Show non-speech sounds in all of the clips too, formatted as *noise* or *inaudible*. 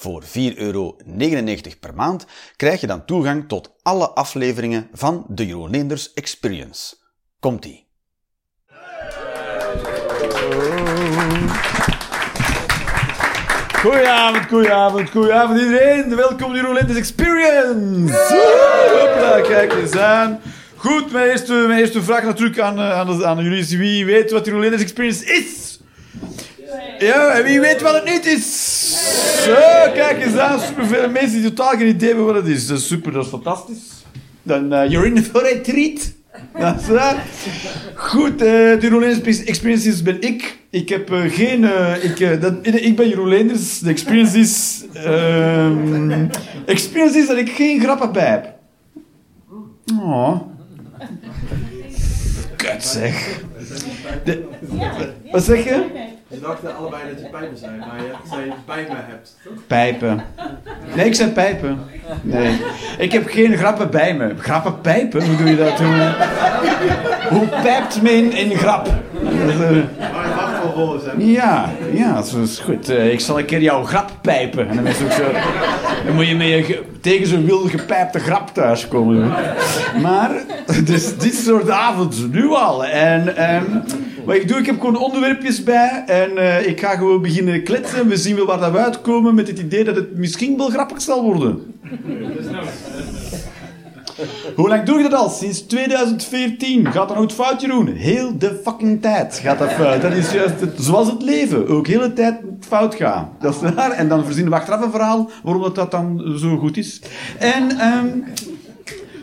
Voor 4,99 euro per maand krijg je dan toegang tot alle afleveringen van de Jeroen Experience. Komt-ie. Goedenavond, goedenavond, goedenavond iedereen. Welkom bij Jeroen Leenders Experience. Hopla, kijk eens aan. Goed, mijn eerste, mijn eerste vraag natuurlijk aan, eh, aan, aan jullie wie weet wat Jeroen Leenders Experience is? Ja, en wie weet wat het niet is? Zo, kijk eens aan. Superveel mensen die totaal geen idee hebben wat het is. Dat is super, dat is fantastisch. Dan, uh, you're in for a treat. Dat is waar. Goed, uh, de Jeroen Leenders Experience ben ik. Ik heb uh, geen... Ik, dat, ik ben Jeroen Leenders. De experience is... ehm experience is dat ik geen grappen bij heb. Oh. Kut zeg. Wat zeg je? Ze dachten allebei dat je pijpen zijn, maar je zei pijpen hebt. Pijpen. Nee, ik zei pijpen. Nee. Ik heb geen grappen bij me. Grappen pijpen? Hoe doe je dat? Hoe, hoe pijpt men in grap? Maar wel. Ja, ja, dat is goed. Eh, ik zal een keer jouw grap pijpen. En dan, is ook zo, dan moet je ge- tegen zo'n wilde gepijpte grap thuiskomen. Maar, dus dit soort avond, nu al. En ehm, wat ik doe, ik heb gewoon onderwerpjes bij. En eh, ik ga gewoon beginnen kletsen. We zien wel waar dat we uitkomen met het idee dat het misschien wel grappig zal worden. Hoe lang doe je dat al? Sinds 2014. Gaat dat nooit fout, Jeroen? Heel de fucking tijd gaat dat fout. Dat is juist zoals het leven. Ook heel de tijd fout gaat. Dat is waar. En dan verzinnen we achteraf een verhaal waarom dat, dat dan zo goed is. En... ehm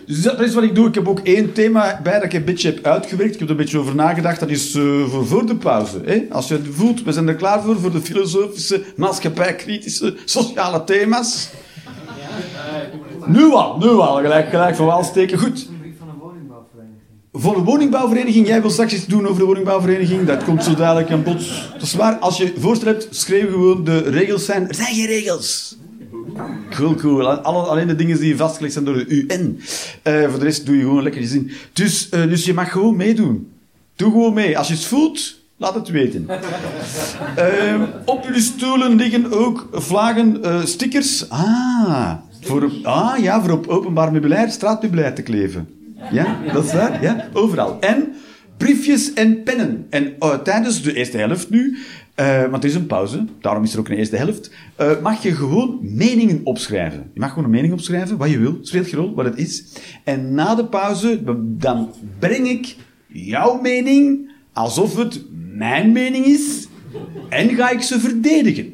dus dat is wat ik doe. Ik heb ook één thema bij dat ik een beetje heb uitgewerkt. Ik heb er een beetje over nagedacht. Dat is eh, voor, voor de pauze. Hè? Als je het voelt, we zijn er klaar voor, voor de filosofische, maatschappijkritische, sociale thema's. Nu al, nu al. Gelijk, gelijk van wal steken. Goed. Voor de woningbouwvereniging, jij wil straks iets doen over de woningbouwvereniging, dat komt zo dadelijk aan bod. Dat is waar, als je voorstel hebt, schreef gewoon de regels zijn. Er zijn geen regels. Cool, cool. Alle, alleen de dingen die vastgelegd zijn door de UN. Eh, voor de rest doe je gewoon lekker je zin. Dus, eh, dus je mag gewoon meedoen. Doe gewoon mee. Als je het voelt, laat het weten. *laughs* Ehm, op jullie stoelen liggen ook vlaggen, eh, stickers. Ah, voor, op- ah, ja, voor op openbaar meubilair, straatmeubilair te kleven. Ja, dat is waar. Ja, overal. En briefjes en pennen. En eh, tijdens de eerste helft nu, eh, want er is een pauze, daarom is er ook een eerste helft, eh, mag je gewoon meningen opschrijven. Je mag gewoon een mening opschrijven, wat je wil, speelt geen rol, wat het is. En na de pauze, dan breng ik jouw mening alsof het mijn mening is en ga ik ze verdedigen.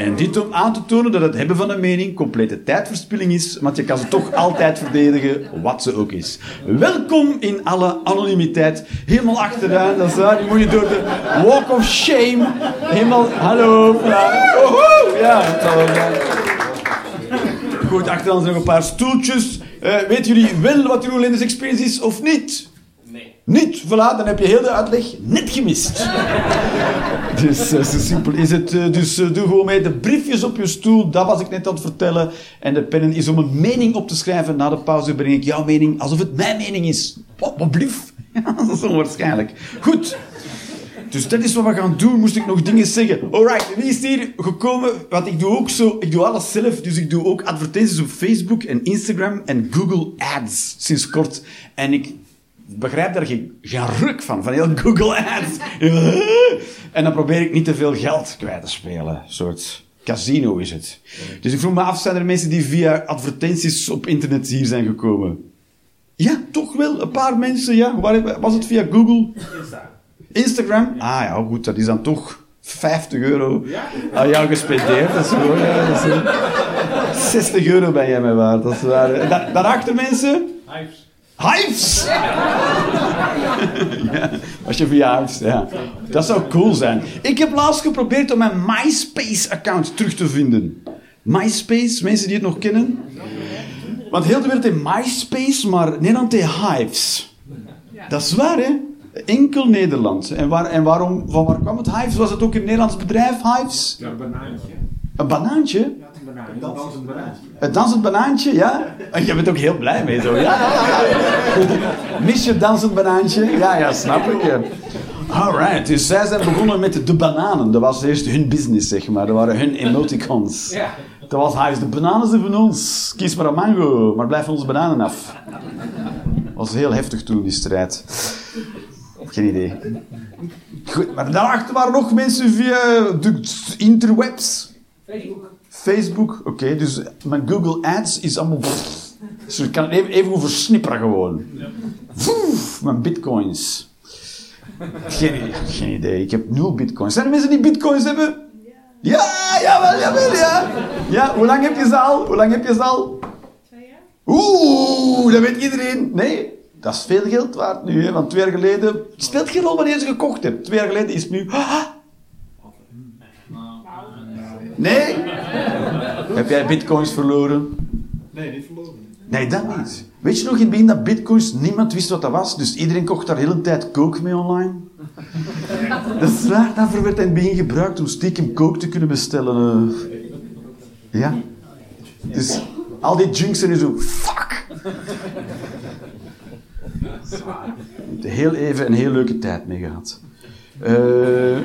En dit om aan te tonen dat het hebben van een mening complete tijdverspilling is, want je kan ze toch altijd verdedigen, wat ze ook is. Welkom in alle anonimiteit. Helemaal achteraan, dat is waar. Die moet je door de walk of shame. Helemaal, hallo. Ja, woehoe. ja zijn. Goed, achter ons nog een paar stoeltjes. Eh weten jullie wel wat Jeroen Lenders Experience is of niet? Niet? Voilà, dan heb je heel de uitleg net gemist. dus eh, zo simpel is het. Eh, Dus eh, doe gewoon mee. De briefjes op je stoel, dat was ik net aan het vertellen. En de pennen is om een mening op te schrijven. Na de pauze breng ik jouw mening alsof het mijn mening is. Oh, wat blief. *laughs* Dat is onwaarschijnlijk. Goed. Dus dat is wat we gaan doen. Moest ik nog dingen zeggen? Alright, wie is hier gekomen? Want ik doe ook zo, ik doe alles zelf. Dus ik doe ook advertenties op Facebook en Instagram en Google Ads sinds kort. En ik begrijp daar geen, geen ruk van, van heel Google Ads. *laughs* En dan probeer ik niet te veel geld kwijt te spelen. Een soort casino is het. Dus ik vroeg me af, zijn er mensen die via advertenties op internet hier zijn gekomen? Ja, toch wel. Een paar mensen, ja. Was het via Google? Instagram? Ah ja, goed, dat is dan toch 50 euro aan jou gespendeerd. Dat is is, eh, 60 euro ben jij mij waard. Dat is waar. Da- daarachter mensen? Hives. Hives! *laughs* ja, als je via Hives, ja. Dat zou cool zijn. Ik heb laatst geprobeerd om mijn MySpace-account terug te vinden. MySpace, mensen die het nog kennen? Want heel de wereld heeft MySpace, maar Nederland heeft Hives. Dat is waar, hè? Enkel Nederland. En, waar, en waarom, van waar kwam het? Hives, was het ook een Nederlands bedrijf, Hives? Ja, een banaantje. Een banaantje? Is een dansend banaantje. Het dansend banaantje, ja? En *laughs* je bent ook heel blij mee, zo. Ja, ja, *laughs* ja. Mis je dansend banaantje? Ja, ja, snap ik. ja. Alright, dus zij zijn begonnen met de bananen. Dat was eerst hun business, zeg maar. Dat waren hun emoticons. Ja. Dat was hij, de bananen zijn van ons. Kies maar een mango, maar blijf van onze bananen af. Dat was heel heftig toen, die strijd. Geen idee. Goed, maar daarachter waren nog mensen via de interwebs. Facebook. Facebook, oké, dus mijn Google Ads is allemaal... Dus ik kan het even, even over snipperen gewoon. Mijn bitcoins. Geen, idee- geen idee, ik heb nul bitcoins. Zijn er mensen die bitcoins hebben? Ja, jawel, jawel, ja. Ja, hoe lang heb je ze al? Hoe lang heb je ze al? Twee jaar? Oeh, dat weet iedereen. Nee, dat is veel geld waard nu, hè, want twee jaar geleden... Het speelt geen rol wanneer je ze gekocht hebt. Twee jaar geleden is het nu... Ah, Nee? Heb jij bitcoins verloren? Nee, niet verloren. Nee, dat niet. Weet je nog in het begin dat bitcoins, niemand wist wat dat was, dus iedereen kocht daar de hele tijd coke mee online? Dat is waar, daarvoor werd in het begin gebruikt om stiekem coke te kunnen bestellen. eh. Ja. Dus al die junks zijn nu zo, fuck! Heel even een heel leuke tijd mee gehad. Eh,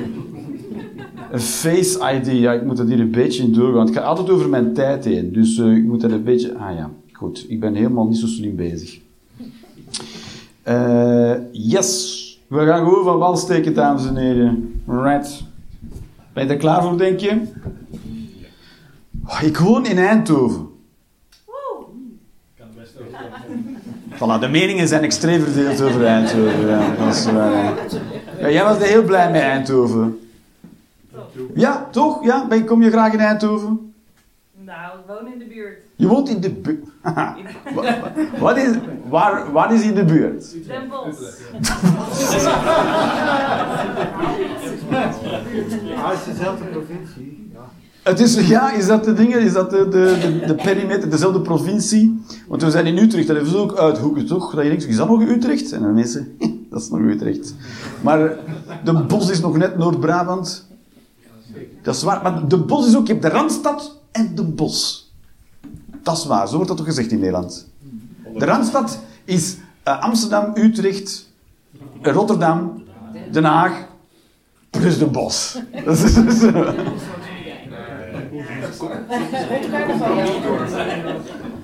een Face ID, ja, ik moet dat hier een beetje in doorgaan. want Het gaat altijd over mijn tijd heen, dus eh, ik moet dat een beetje... Ah ja, goed, ik ben helemaal niet zo slim bezig. Eh, yes, we gaan gewoon van wal steken, dames en heren. Right. Ben je er klaar voor, denk je? Oh, ik woon in Eindhoven. Voilà, de meningen zijn extreem verdeeld over Eindhoven. Ja, dat is waar. *laughs* ja. Jij was er heel blij met Eindhoven. Ja, toch? Ja? Ben, kom je graag in Eindhoven? Nou, ik woon in de buurt. Je woont in de buurt. *laughs* wat is, waar, wat is in de buurt? Den Bosch. Ah, het is dezelfde provincie. Ja. Het is, ja, is dat de dingen? Is dat de, de, de, de perimeter, dezelfde provincie? Want we zijn in Utrecht, dat is ook uithoeken, toch? Dat je denkt, is dat nog Utrecht? En dan mensen, dat is nog Utrecht. Maar de bos is nog net Noord-Brabant. Dat is waar, maar de bos is ook, je hebt de Randstad en de bos. Dat is waar, zo wordt dat toch gezegd in Nederland. De Randstad is eh, Amsterdam, Utrecht, Rotterdam, Den Haag, plus de bos. Dat is,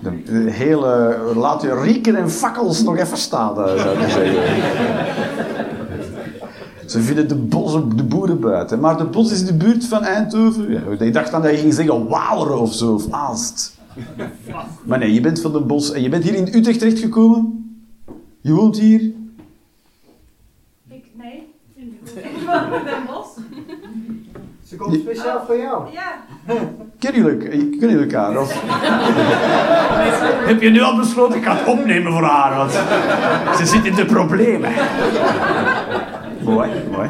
De, de hele, laat je rieken en fakkels nog even staan, eh, zou ik zeggen. *laughs* Ze vinden de bos op de boeren buiten. Maar de bos is in de buurt van Eindhoven. Ja, ik dacht dan dat je ging zeggen Waalre of zo, of Aalst. Maar nee, je bent van de bos en je bent hier in Utrecht terechtgekomen. Je woont hier. Ik, nee. Ik woon in Den Bosch. Komt speciaal voor jou. Ja. *laughs* Kennen jullie, kennen jullie elkaar? Of? *laughs* Heb je nu al besloten, ik ga het opnemen voor haar, want ze zit in de problemen. *laughs* Mooi, mooi.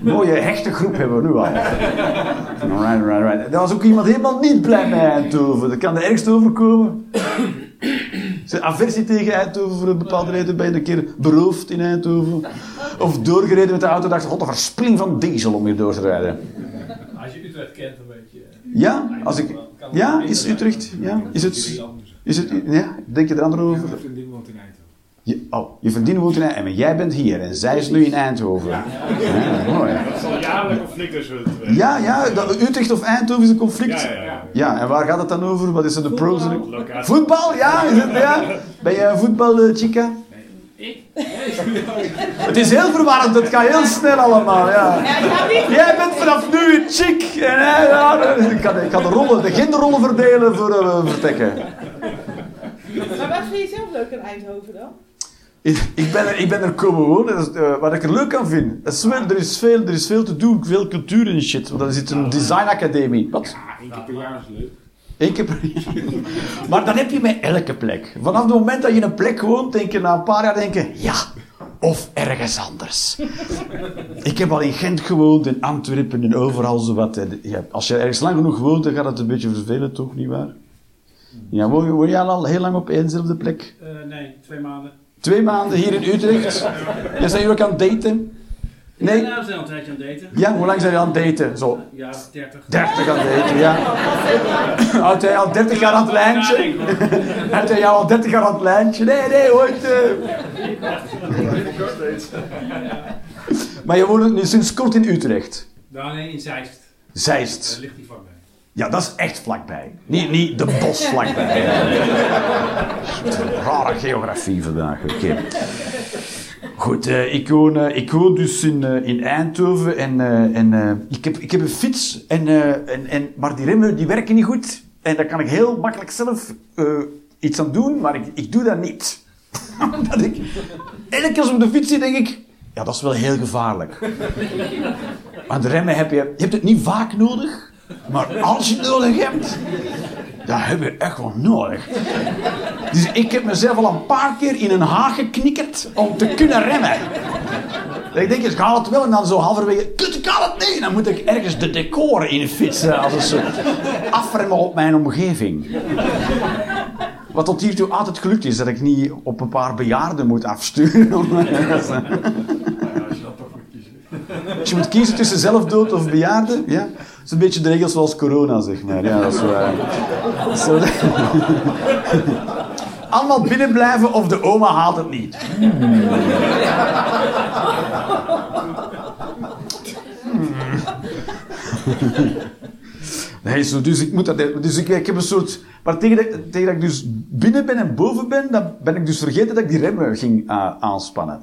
Mooie hechte groep hebben we nu al. Right, right, right. Er was ook iemand helemaal niet blij met Eindhoven. Dat kan er ergst overkomen. Zijn aversie tegen Eindhoven voor een bepaalde reden. Ben je een keer beroofd in Eindhoven? Of doorgereden met de auto. Dacht, god, een verspilling van diesel om hier door te rijden. Als je Utrecht kent, dan weet je. Ja, als ik... Ja, is Utrecht? Ja, is het... Is het... Ja, denk je er anders over? Mijn vriendin woont in Eindhoven. Je, oh, je vriendin woont in Eindhoven, maar jij bent hier en zij is nu in Eindhoven. Ja, mooi. Dat zal jaren conflict tussen. Ja, ja, dat- Utrecht of Eindhoven is een conflict. Ja, ja, ja. Ja, en waar gaat het dan over? Wat is er de pros. Voetbal, ja, is het, ja? Ben jij een voetbal, eh, *laughs* Het is heel verwarrend, het gaat heel snel allemaal, ja. Jij bent vanaf nu een chick. En hij, ja, ik, ga, ik ga de rollen, de genderrollen verdelen voor eh, vertekken. Maar wat vind je zelf leuk in Eindhoven dan? Ik, ik ben er, ik ben er komen wonen, dat is, eh, wat ik er leuk aan vind. Dat is wel- er, is veel, er is veel te doen, veel cultuur en shit. Want er zit een designacademie. Wat? Eén keer per jaar is leuk. Per jaar. *laughs* Maar dan heb je bij elke plek. Vanaf het moment dat je in een plek woont, denk je na een paar jaar denken, ja, of ergens anders. *laughs* Ik heb al in Gent gewoond, in Antwerpen en overal zo wat. Ja, als je ergens lang genoeg woont, dan gaat het een beetje vervelen, toch, niet waar? Ja, woon, woon jij al heel lang op éénzelfde plek? Eh, nee, twee maanden. Twee maanden hier in Utrecht. *laughs* En zijn jullie ook aan het daten? Nee? Ja, we zijn al een tijdje aan het daten. Ja, hoe lang zijn jullie aan het daten? Zo, Ja, 30. 30 aan het daten, ja. Houdt hij al 30 jaar aan het lijntje? Houdt hij jou al 30 jaar aan het lijntje? Nee, nee, ooit. eh. Maar je woont nu sinds kort in Utrecht. Nou, nee, in Zeist. Zeist. Daar ligt hij vlakbij. Ja, dat is echt vlakbij. Niet, niet de bos vlakbij. *laughs* Rare geografie vandaag. Oké. Goed, eh, ik, woon, eh, ik woon dus in, in Eindhoven en, eh, en eh, ik, heb, ik heb een fiets, en, eh, en, en, maar die remmen die werken niet goed. En daar kan ik heel makkelijk zelf eh, iets aan doen, maar ik, ik doe dat niet. *laughs* Omdat ik, elke keer op de fiets zit, denk ik, ja, dat is wel heel gevaarlijk. Want remmen heb je, je hebt het niet vaak nodig, maar als je het nodig hebt, dat heb je echt wel nodig. Dus ik heb mezelf al een paar keer in een haag geknikkerd om te kunnen remmen. Ik denk, ik haal het wel en dan zo halverwege, kut, ik haal het niet. Dan moet ik ergens de decoren in fietsen als een soort afremmen op mijn omgeving. Wat tot hiertoe altijd gelukt is, dat ik niet op een paar bejaarden moet afsturen. Als je moet kiezen tussen zelfdood of bejaarden, ja. Dat is een beetje de regels zoals corona, zeg maar. Ja, dat is waar. Zo- *laughs* Allemaal binnenblijven of de oma haalt het niet. Nee, zo, dus ik moet dat... Dus ik, ik heb een soort... Maar tegen dat, tegen dat ik dus binnen ben en boven ben, dan ben ik dus vergeten dat ik die remmen ging eh, aanspannen.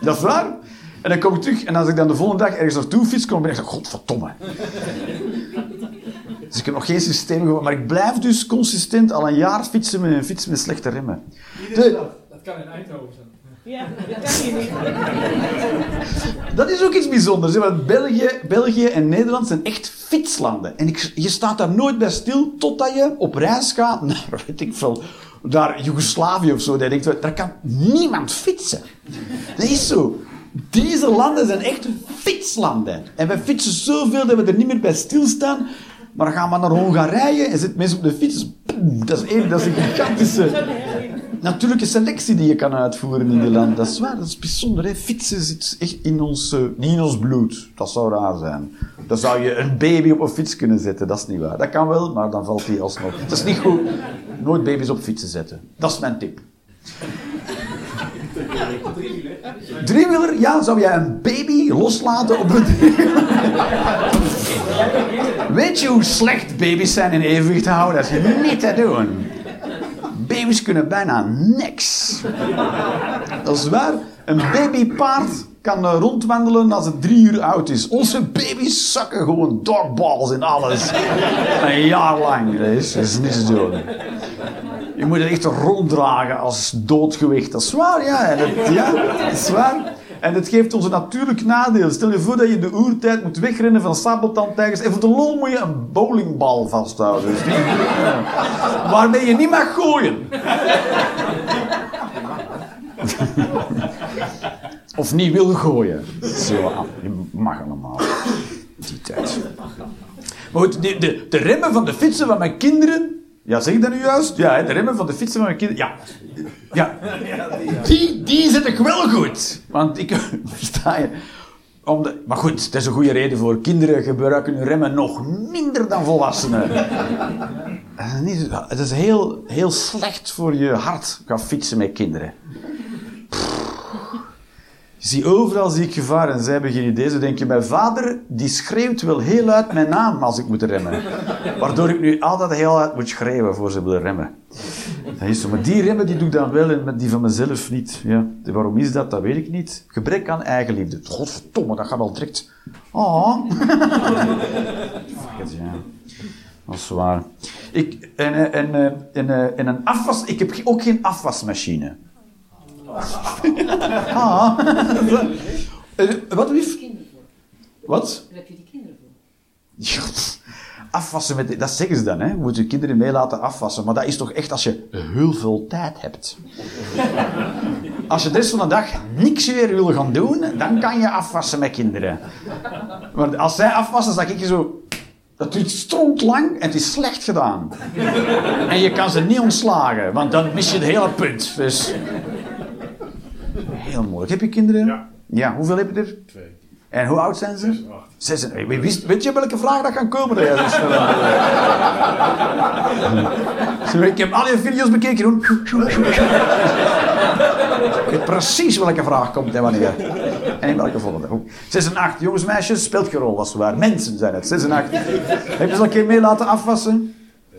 Dat is waar. En dan kom ik terug en als ik dan de volgende dag ergens naartoe fiets, kom ik echt godverdomme. Dus ik heb nog geen systeem gevonden, maar ik blijf dus consistent al een jaar fietsen met een fiets met slechte remmen. De- Dat kan in Eindhoven zijn. Ja, dat kan hier niet. *laughs* Dat is ook iets bijzonders, hè, want België, België en Nederland zijn echt fietslanden. En ik, je staat daar nooit bij stil totdat je op reis gaat naar, *laughs* weet ik veel, naar Joegoslavië of zo. Dat je denkt, daar kan niemand fietsen. Dat is zo. Deze landen zijn echt fietslanden. En wij fietsen zoveel dat we er niet meer bij stilstaan. Maar dan gaan we naar Hongarije en zitten mensen op de fiets. Dat is, één, dat is een gigantische natuurlijke selectie die je kan uitvoeren in die land. Dat is waar, dat is bijzonder. Hè? Fietsen zit echt in ons, eh, niet in ons bloed. Dat zou raar zijn. Dan zou je een baby op een fiets kunnen zetten. Dat is niet waar. Dat kan wel, maar dan valt die alsnog. Dat is niet goed. Nooit baby's op fietsen zetten. Dat is mijn tip. Driewieler? Ja, zou jij een baby loslaten op een Weet je hoe slecht baby's zijn in evenwicht te houden? Dat is niet te doen. Baby's kunnen bijna niks. Dat is waar. Een babypaard kan rondwandelen als het drie uur oud is. Onze baby's zakken gewoon dogballs in alles. Een jaar lang. Dat is, dat is niet te doen. Je moet het echt ronddragen als doodgewicht. Dat is waar, ja. Dat, ja, dat is waar. En het geeft ons een natuurlijk nadeel. Stel je voor dat je de oertijd moet wegrennen van sabeltandtijgers. En voor de lol moet je een bowlingbal vasthouden. Dus die, *laughs* waarmee je niet mag gooien. Of niet wil gooien. Zo, ah, je mag allemaal. Die tijd. Maar goed, de, de, de remmen van de fietsen van mijn kinderen... Ja, zeg ik dat nu juist? Ja, de remmen van de fietsen van mijn kinderen... Ja. Ja. Die, die zet ik wel goed. Want ik... *laughs* Versta je? Om de, maar goed, dat is een goede reden voor. Kinderen gebruiken hun remmen nog minder dan volwassenen. Niet, het is heel, heel slecht voor je hart, gaan fietsen met kinderen. Ziet overal zie ik gevaar en zij hebben geen idee. Ze denken, mijn vader die schreeuwt wel heel uit mijn naam als ik moet remmen. Waardoor ik nu altijd heel uit moet schreeuwen voor ze willen remmen. Dat is zo. Maar die remmen die doe ik dan wel en die van mezelf niet. Ja. Waarom is dat? Dat weet ik niet. Gebrek aan eigenliefde. Godverdomme, dat gaat wel direct... Oh. Fuck it, ja. Dat is waar. Ik, en, eh, en, eh, en, eh, en een afwas... Ik heb ook geen afwasmachine. Ah. Eh, Wat lief? Wat? Daar heb je die kinderen voor. Afwassen met... Dat zeggen ze dan, hè. Moet je kinderen mee laten afwassen. Maar dat is toch echt als je heel veel tijd hebt. Als je de rest van de dag niks weer wil gaan doen, dan kan je afwassen met kinderen. Maar als zij afwassen, dan zeg ik je zo... Dat duurt stront lang en het is slecht gedaan. En je kan ze niet ontslagen, want dan mis je het hele punt. Dus... Heel moeilijk. Heb je kinderen? Ja. Ja, hoeveel heb je er? Twee. En hoe oud zijn ze? Zes en acht. Zes en- Wie wist, weet je welke vraag dat gaan komen? Dat Zo, *laughs* Ik heb al je video's bekeken. Ik weet precies welke vraag komt en wanneer. En in welke volgende. Goed. Zes en acht. Jongens, meisjes, speelt geen rol als het waar. Mensen zijn het. Zes en acht. Heb je ze al een keer mee laten afwassen? Eh,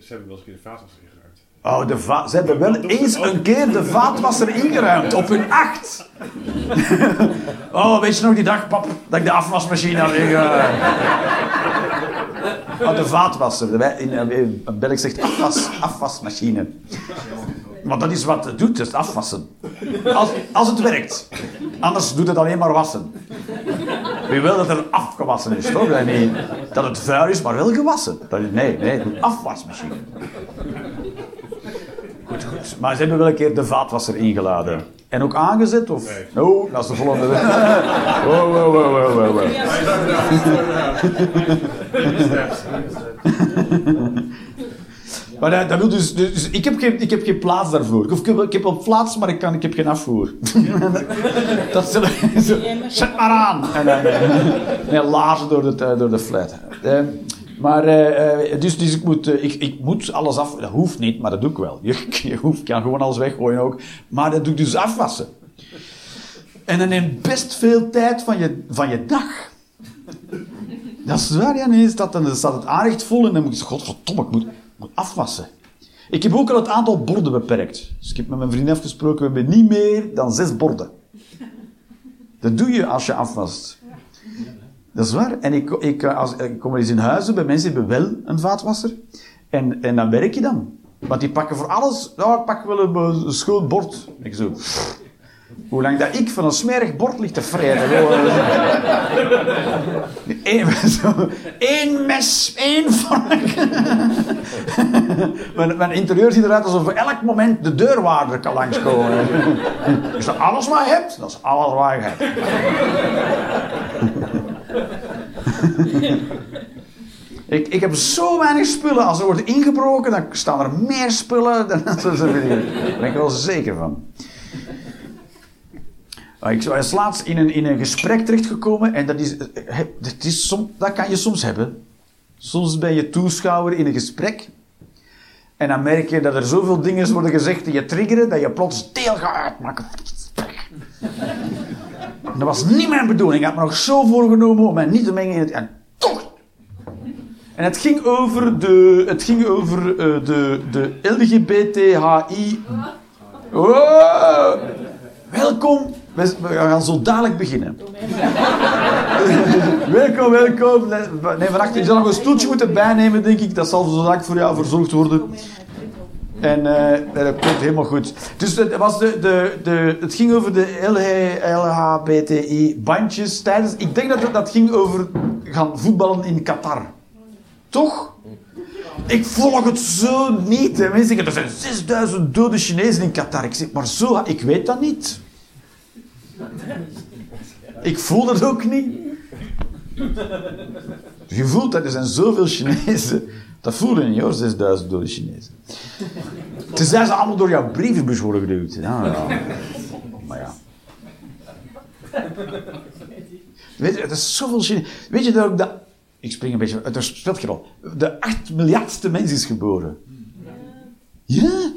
ze hebben wel eens een keer de vaatwasser ingeruimd. Oh, de ze hebben wel eens een keer de vaatwasser ingeruimd. Op hun acht. *laughs* oh, weet je nog die dag, pap, dat ik de afwasmachine had ingeruimd? Oh, de vaatwasser. In, eh, in België zegt afwas, afwasmachine. Want dat is wat het doet, het afwassen. Als, als het werkt. Anders doet het alleen maar wassen. Je wil dat er afgewassen is, toch? Dat het vuil is, maar wel gewassen. Nee, nee, een afwasmachine. Goed, goed. Maar ze hebben wel een keer de vaatwasser ingeladen. En ook aangezet? Of? Nee. Oh, dat is de volgende. *laughs* Wow, wow, wow, wow, wow, wow. Maar dat, dat wil dus, dus ik, heb geen, ik heb geen plaats daarvoor. Of ik, heb, ik heb wel plaats, maar ik, kan, ik heb geen afvoer. *laughs* dat zullen zo, Zet maar aan! En dan eh, nee, lazen door de, door de flat. Maar, eh, eh, dus, dus ik, moet, eh, ik, ik moet alles af... Dat hoeft niet, maar dat doe ik wel. *laughs* Je, je hoeft, kan gewoon alles weggooien ook. Maar dat doe ik dus afwassen. En dat neemt best veel tijd van je, van je dag. Dat is waar, ja. Nee, dan staat het aanrecht vol en dan moet je godverdomme, ik moet, moet afwassen. Ik heb ook al het aantal borden beperkt. Dus ik heb met mijn vriendin afgesproken, we hebben niet meer dan zes borden. Dat doe je als je afwast. Dat is waar. En ik, ik, eh, als, ik kom er eens in huizen bij mensen die hebben wel een vaatwasser. En, en dan werk je dan. Want die pakken voor alles, nou, ik pak wel een, een schoon. Ik zo, hoe lang dat ik van een smerig bord ligt te gewoon. Eén, mes, één vork. *laughs* mijn, mijn interieur ziet eruit alsof elk moment de deurwaarder kan langskomen. *laughs* Is dat alles wat je hebt? Dat is alles wat je hebt. Ik, ik heb zo weinig spullen. Als er wordt ingebroken, dan staan er meer spullen. *laughs* Dan, daar ben ik wel zeker van. Ah, Ik was laatst in een, in een gesprek terechtgekomen en dat, is, eh, dat, is dat kan je soms hebben. Soms ben je toeschouwer in een gesprek en dan merk je dat er zoveel dingen worden gezegd die je triggeren, dat je plots deel gaat uitmaken. Dat was niet mijn bedoeling. Ik had me nog zo voorgenomen om mij niet te mengen in het... En toch! En het ging over de, het ging over, eh, de, de LGBTHI... Oh, welkom. We, gaan zo dadelijk beginnen. *laughs* welkom, welkom. Nee, van achter, je zal nog een stoeltje moeten bijnemen, denk ik. Dat zal zo dadelijk voor jou verzorgd worden. En eh, dat komt helemaal goed. Dus het, was de, de, de, het ging over de LH, LHBTI-bandjes tijdens... Ik denk dat het, dat ging over gaan voetballen in Qatar. Toch? Ik volg het zo niet. Hè. Mensen zeggen, er zijn 6000 dode Chinezen in Qatar. Ik zeg, maar zo... Ik weet dat niet. Ik voel dat ook niet. Je voelt dat er zijn zoveel Chinezen. Dat voel je niet hoor, 6000 dode Chinezen. Tenzij ze allemaal door jouw brievenbus worden geduwd. Ja, ja. Maar ja. Weet je, er is zoveel Chinezen. Weet je dat ook dat... Ik spring een beetje... Er speelt geen. De 8 miljardste mens is geboren. Ja.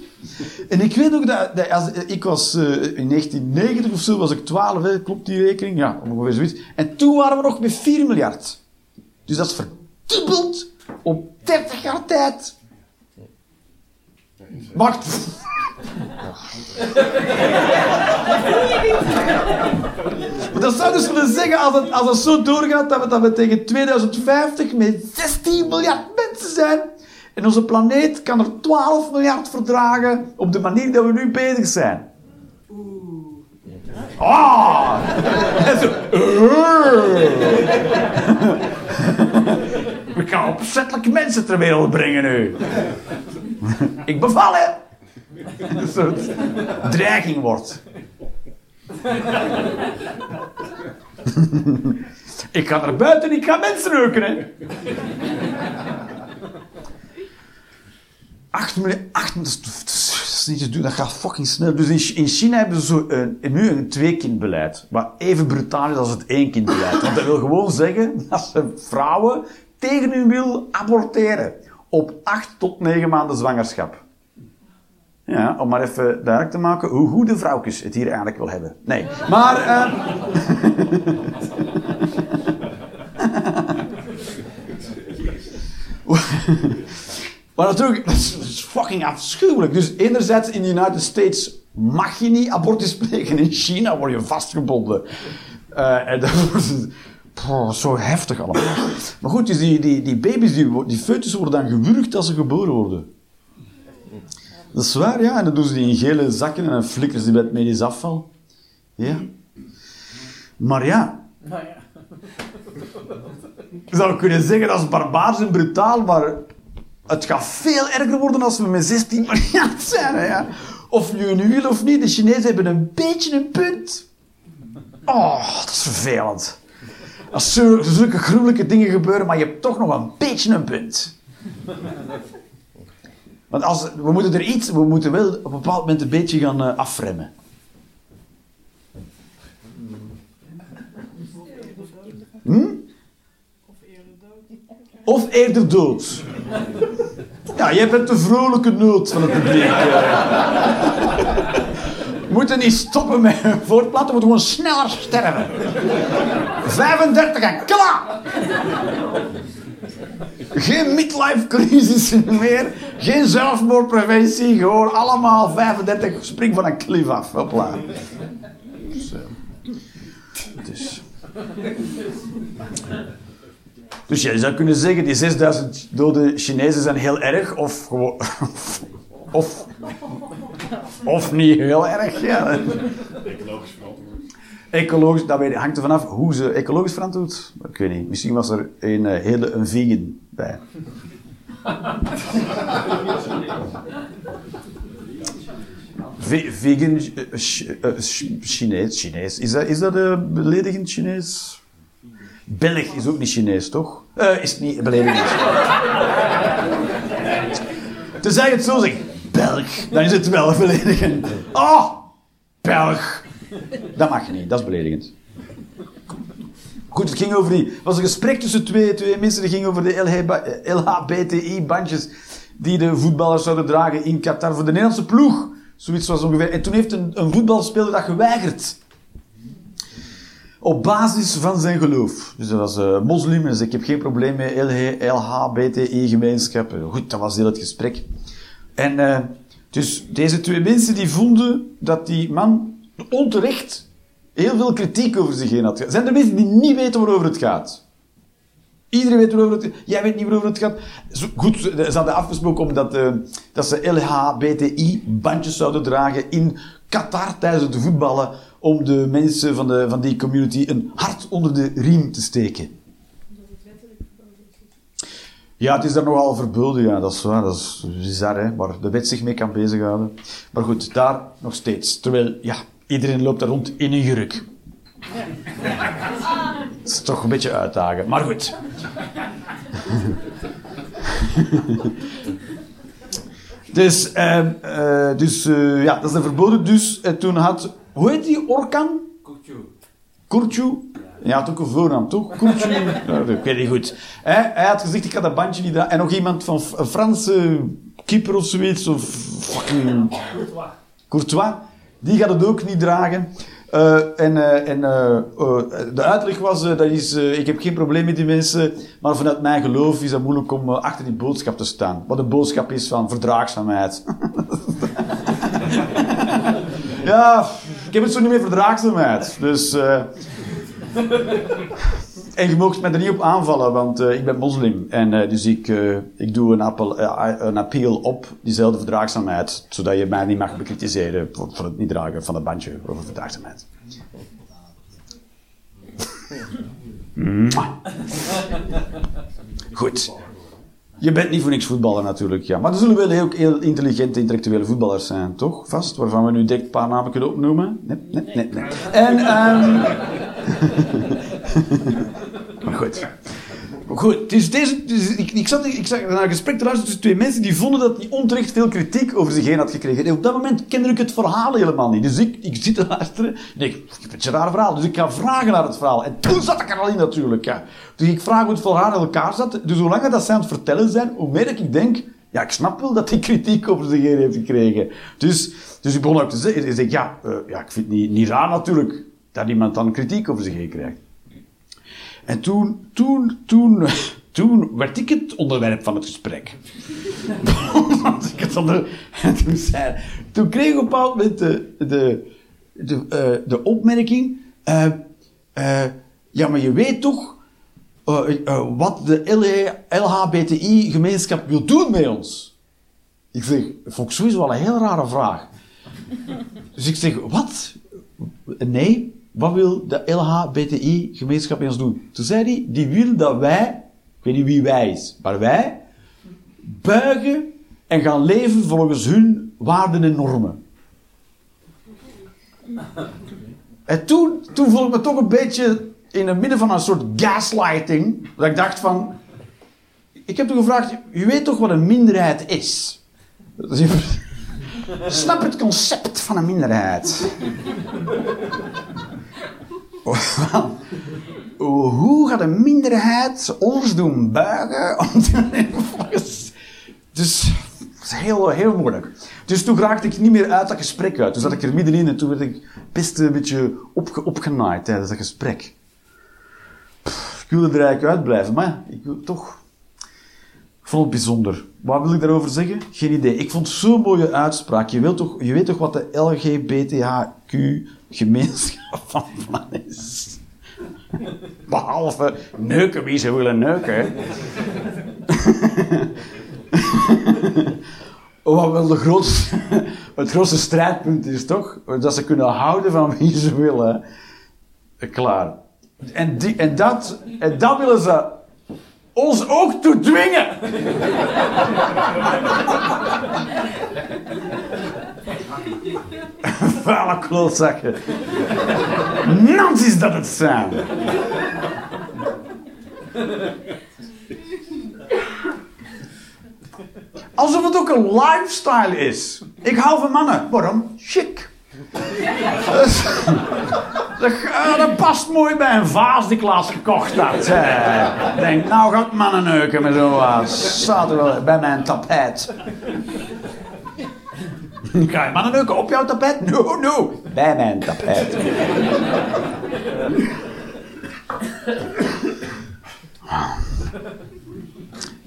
En ik weet ook dat, als, ik was eh, in 1990 of zo, was ik 12, hè, klopt die rekening? Ja, ongeveer zoiets. En toen waren we nog met 4 miljard. Dus dat is verdubbeld op 30 jaar tijd. Wacht. Dat zou dus willen zeggen, als het, als het zo doorgaat, dat we, dat tegen 2050 met 16 miljard mensen zijn. En onze planeet kan er 12 miljard verdragen op de manier dat we nu bezig zijn. Ah! En zo, We gaan opzettelijk mensen ter wereld brengen nu. Ik beval het. Een dreiging wordt. Ik ga naar buiten en ik ga mensen neuken, hè. Acht minuten, acht minuten, dat is, niet te doen, dat gaat fucking snel. Dus in, in China hebben ze zo een, nu een twee-kindbeleid. Wat even brutaal is als het één-kindbeleid. Want dat wil gewoon zeggen dat ze vrouwen tegen hun wil aborteren. Op acht tot negen maanden zwangerschap. Ja, om maar even duidelijk te maken hoe goed de vrouwtjes het hier eigenlijk wil hebben. Nee, maar... eh, *laughs* *laughs* Maar natuurlijk, *laughs* dat is, dat is fucking afschuwelijk. Dus enerzijds in de United States mag je niet abortus plegen. In China word je vastgebonden. Eh, en dat *laughs* wordt zo heftig allemaal. Maar goed, dus die, die, die baby's, die, die foetus worden dan gewurgd als ze geboren worden. Dat is waar, ja. En dan doen ze die in gele zakken en dan flikkeren ze bij het medisch afval. Ja. Maar ja, Nou ja. je zou kunnen zeggen dat is barbaars en brutaal, maar het gaat veel erger worden als we met 16 miljard zijn. Ja. Of nu wil of niet, de Chinezen hebben een beetje een punt. Oh, dat is vervelend. Als zulke gruwelijke dingen gebeuren, maar je hebt toch nog een beetje een punt. Want als, we moeten er iets, we moeten wel op een bepaald moment een beetje gaan eh, afremmen. Hm? Of eerder dood. Ja, jij bent de vrolijke nood van het publiek. eh. We moeten niet stoppen met voortplanten, we moeten gewoon sneller sterven. 35 en klaar! Geen midlife crisis meer, geen zelfmoordpreventie, gewoon allemaal 35, spring van een klif af. Hopla. Dus. Dus je zou kunnen zeggen, die 6000 dode Chinezen zijn heel erg, of gewoon... *laughs* Of, of niet heel erg, ja. Ecologisch verantwoord. Ecologisch, dat weet, hangt er vanaf hoe ze ecologisch verantwoord. Ik weet niet, misschien was er een eh, hele een vegan bij. Ve- vegan Ch- Chinees, Chinees. Is dat, is dat beledigend Chinees? Belg is ook niet Chinees, toch? Eh, is niet beledigend. Tenzij je het zo zegt, Belg, dan is het wel beledigend. Oh, Belg. Dat mag niet, dat is beledigend. Goed, het ging over die... Het was een gesprek tussen twee, twee mensen. Het ging over de LHBTI-bandjes die de voetballers zouden dragen in Qatar voor de Nederlandse ploeg. Zoiets was ongeveer. En toen heeft een, een voetbalspeler dat geweigerd. Op basis van zijn geloof. Dus dat was eh, moslim. Dus ik heb geen probleem met LHBTI-gemeenschap. Goed, dat was heel het gesprek. En eh, dus deze twee mensen die vonden dat die man onterecht heel veel kritiek over zich heen had. Zijn er mensen die niet weten waarover het gaat? Iedereen weet waarover het gaat. Jij weet niet waarover het gaat. Goed, ze hadden afgesproken om dat, eh, dat ze LHBTI-bandjes zouden dragen in Qatar tijdens het voetballen om de mensen van, de, van die community een hart onder de riem te steken. Ja, het is daar nogal verboden, ja, dat is waar, dat is bizar, hè, waar de wet zich mee kan bezighouden. Maar goed, daar nog steeds. Terwijl, ja, iedereen loopt daar rond in een jurk. Dat is toch een beetje uitdagen, maar goed. *laughs* dus, ehm, eh, dus eh, ja, dat is een verboden. Dus en toen had, hoe heet die, Orkan? Kurtju. Ja, had ook een voornaam, toch? Kurtju. *laughs* Ik weet niet goed. Hij, hij had gezegd, ik had dat bandje niet dragen. En nog iemand van een Franse keeper of zoiets. Of fucking... Courtois. Die gaat het ook niet dragen. Eh, en eh, en eh, eh, de uitleg was, dat is, ik heb geen probleem met die mensen, maar vanuit mijn geloof is het moeilijk om achter die boodschap te staan. Wat een boodschap is van verdraagzaamheid. *laughs* ja, ik heb het zo niet meer verdraagzaamheid. Dus... eh, en je mag mij er niet op aanvallen, want eh, ik ben moslim. En eh, dus ik, ik doe een, appel, een appeal op diezelfde verdraagzaamheid, zodat je mij niet mag bekritiseren voor, het niet dragen van het bandje over verdraagzaamheid. Goed. Je bent niet voor niks voetballer natuurlijk, ja. Maar er zullen wel heel, intelligente, intellectuele voetballers zijn, toch? Vast, waarvan we nu direct een paar namen kunnen opnoemen. Nee, nee, nee, nee. En, ehm *laughs* maar goed. Goed, dus deze, dus ik, ik, zat, ik naar een gesprek te luisteren tussen twee mensen die vonden dat hij onterecht veel kritiek over zich heen had gekregen. En op dat moment kende ik het verhaal helemaal niet. Dus ik, ik zit te luisteren en ik, heb een raar verhaal. Dus ik ga vragen naar het verhaal. En toen zat ik er al in natuurlijk. Ja. Dus ik vraag hoe het verhaal in elkaar zat. Dus hoe langer dat zij aan het vertellen zijn, hoe meer ik denk... Ja, ik snap wel dat hij kritiek over zich heen heeft gekregen. Dus, dus ik begon ook te zeggen, ik ja, eh, ja, ik vind het niet, niet raar natuurlijk dat iemand dan kritiek over zich heen krijgt. En toen, toen, toen, *laughs* toen werd ik het onderwerp van het gesprek. *laughs* Ik het onder... En toen, zei, toen kreeg ik op een bepaald moment de, de, de, eh, de opmerking... eh, eh, ja, maar je weet toch wat de LHBTI-gemeenschap wil doen met ons? Ik zeg, vond ik sowieso wel een heel rare vraag. Dus ik zeg, wat? Nee, wat wil de LHBTI-gemeenschap met ons doen? Toen zei hij, die wil dat wij, ik weet niet wie wij is, maar wij buigen en gaan leven volgens hun waarden en normen. En toen, toen voelde ik me toch een beetje in het midden van een soort gaslighting. Dat ik dacht van... Ik heb toen gevraagd, je weet toch wat een minderheid is? *laughs* Snap het concept van een minderheid. *laughs* Hoe gaat een minderheid ons doen buigen. Dus is heel, heel moeilijk. Dus toen raakte ik niet meer uit dat gesprek uit. Toen zat ik er middenin en toen werd ik best een beetje opge opgenaaid tijdens dat gesprek. Ik wilde er eigenlijk uitblijven, maar ik wil toch... Vond het bijzonder. Wat wil ik daarover zeggen? Geen idee. Ik vond zo'n mooie uitspraak. Je, wilt toch, je weet toch wat de LGBTHQ-gemeenschap van plan is? Behalve neuken wie ze willen neuken. Wat wel de grootste, het grootste strijdpunt is toch? Dat ze kunnen houden van wie ze willen. Klaar. En, die, en, dat, en dat willen ze ons ook toe dwingen. *laughs* Vuile klootzakken. Nazis dat het zijn. Alsof het ook een lifestyle is. Ik hou van mannen. Waarom? Chic. *laughs* Dat, eh, dat past mooi bij een vaas die ik laatst gekocht had. Ik denk, nou ga ik mannen neuken met zo'n vaas. Staat er wel bij mijn tapijt. *laughs* Ga je neuken op jouw tapijt? *laughs* No, no. Bij mijn tapijt.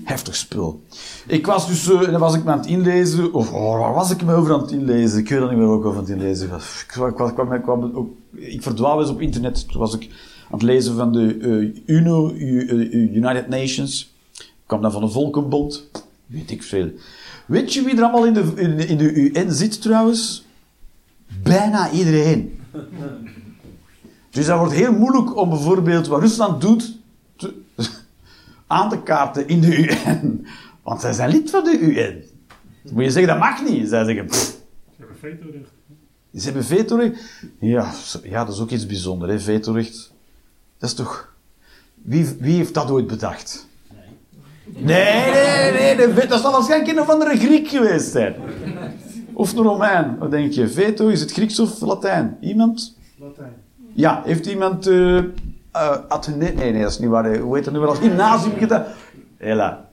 Heftig spul. Ik was dus, eh, dan was ik me aan het inlezen, of oh, waar was ik me over aan het inlezen? Ik weet dat niet meer ik over aan het inlezen was. Ik, ik, kwam, ik, kwam ook, ik verdwaal eens op internet, toen was ik aan het lezen van de eh, UNO, eh, United Nations. Ik kwam dan van de Volkenbond, weet ik veel. Weet je wie er allemaal in de, in, de- in de UN zit trouwens? Bijna iedereen. Dus dat wordt heel moeilijk om bijvoorbeeld wat Rusland doet te- *laughs* aan te kaarten in de UN. Want zij zijn lid van de UN. Dan moet je zeggen, dat mag niet. Zij zeggen, pff, Ze hebben vetorecht. ze hebben vetorecht. Ja, ja, dat is ook iets bijzonders, hè, vetorecht. Dat is toch... Wie, wie heeft dat ooit bedacht? Nee, nee, nee, de dat zal waarschijnlijk een of andere Griek geweest zijn. Of een Romein. Wat denk je? Veto, is het Grieks of Latijn? Iemand? Latijn. Ja, heeft iemand... eh eh, Athene- nee, nee, dat is niet waar. hè. Hoe heet dat nu wel? Als gymnasium gedaan? Hela.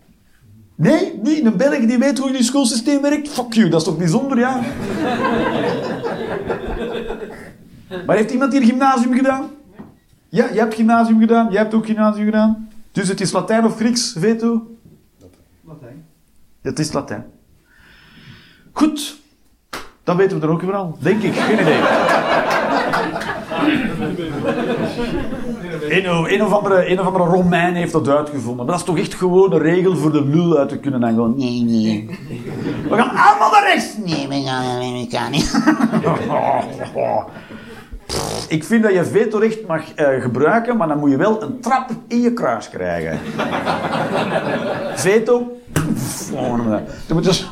Nee, niet. Een Belg die weet hoe jullie schoolsysteem werkt. Fuck you, dat is toch bijzonder, ja? maar heeft iemand hier gymnasium gedaan? Ja, jij hebt gymnasium gedaan. Jij hebt ook gymnasium gedaan. Dus het is Latijn of Grieks, veto? Latijn. Het is Latijn. Goed. Dan weten we er ook weer al. Denk ik. Geen idee. Een, of- een, of andere, een of andere Romein heeft dat uitgevonden. Maar dat is toch echt gewoon een regel voor de lul uit te kunnen. Dan gewoon, nee, nee. We gaan allemaal naar rechts. Nee, we gaan we *laughs* Ik vind dat je vetorecht mag eh, gebruiken, maar dan moet je wel een trap in je kruis krijgen. *laughs* Veto. Moet.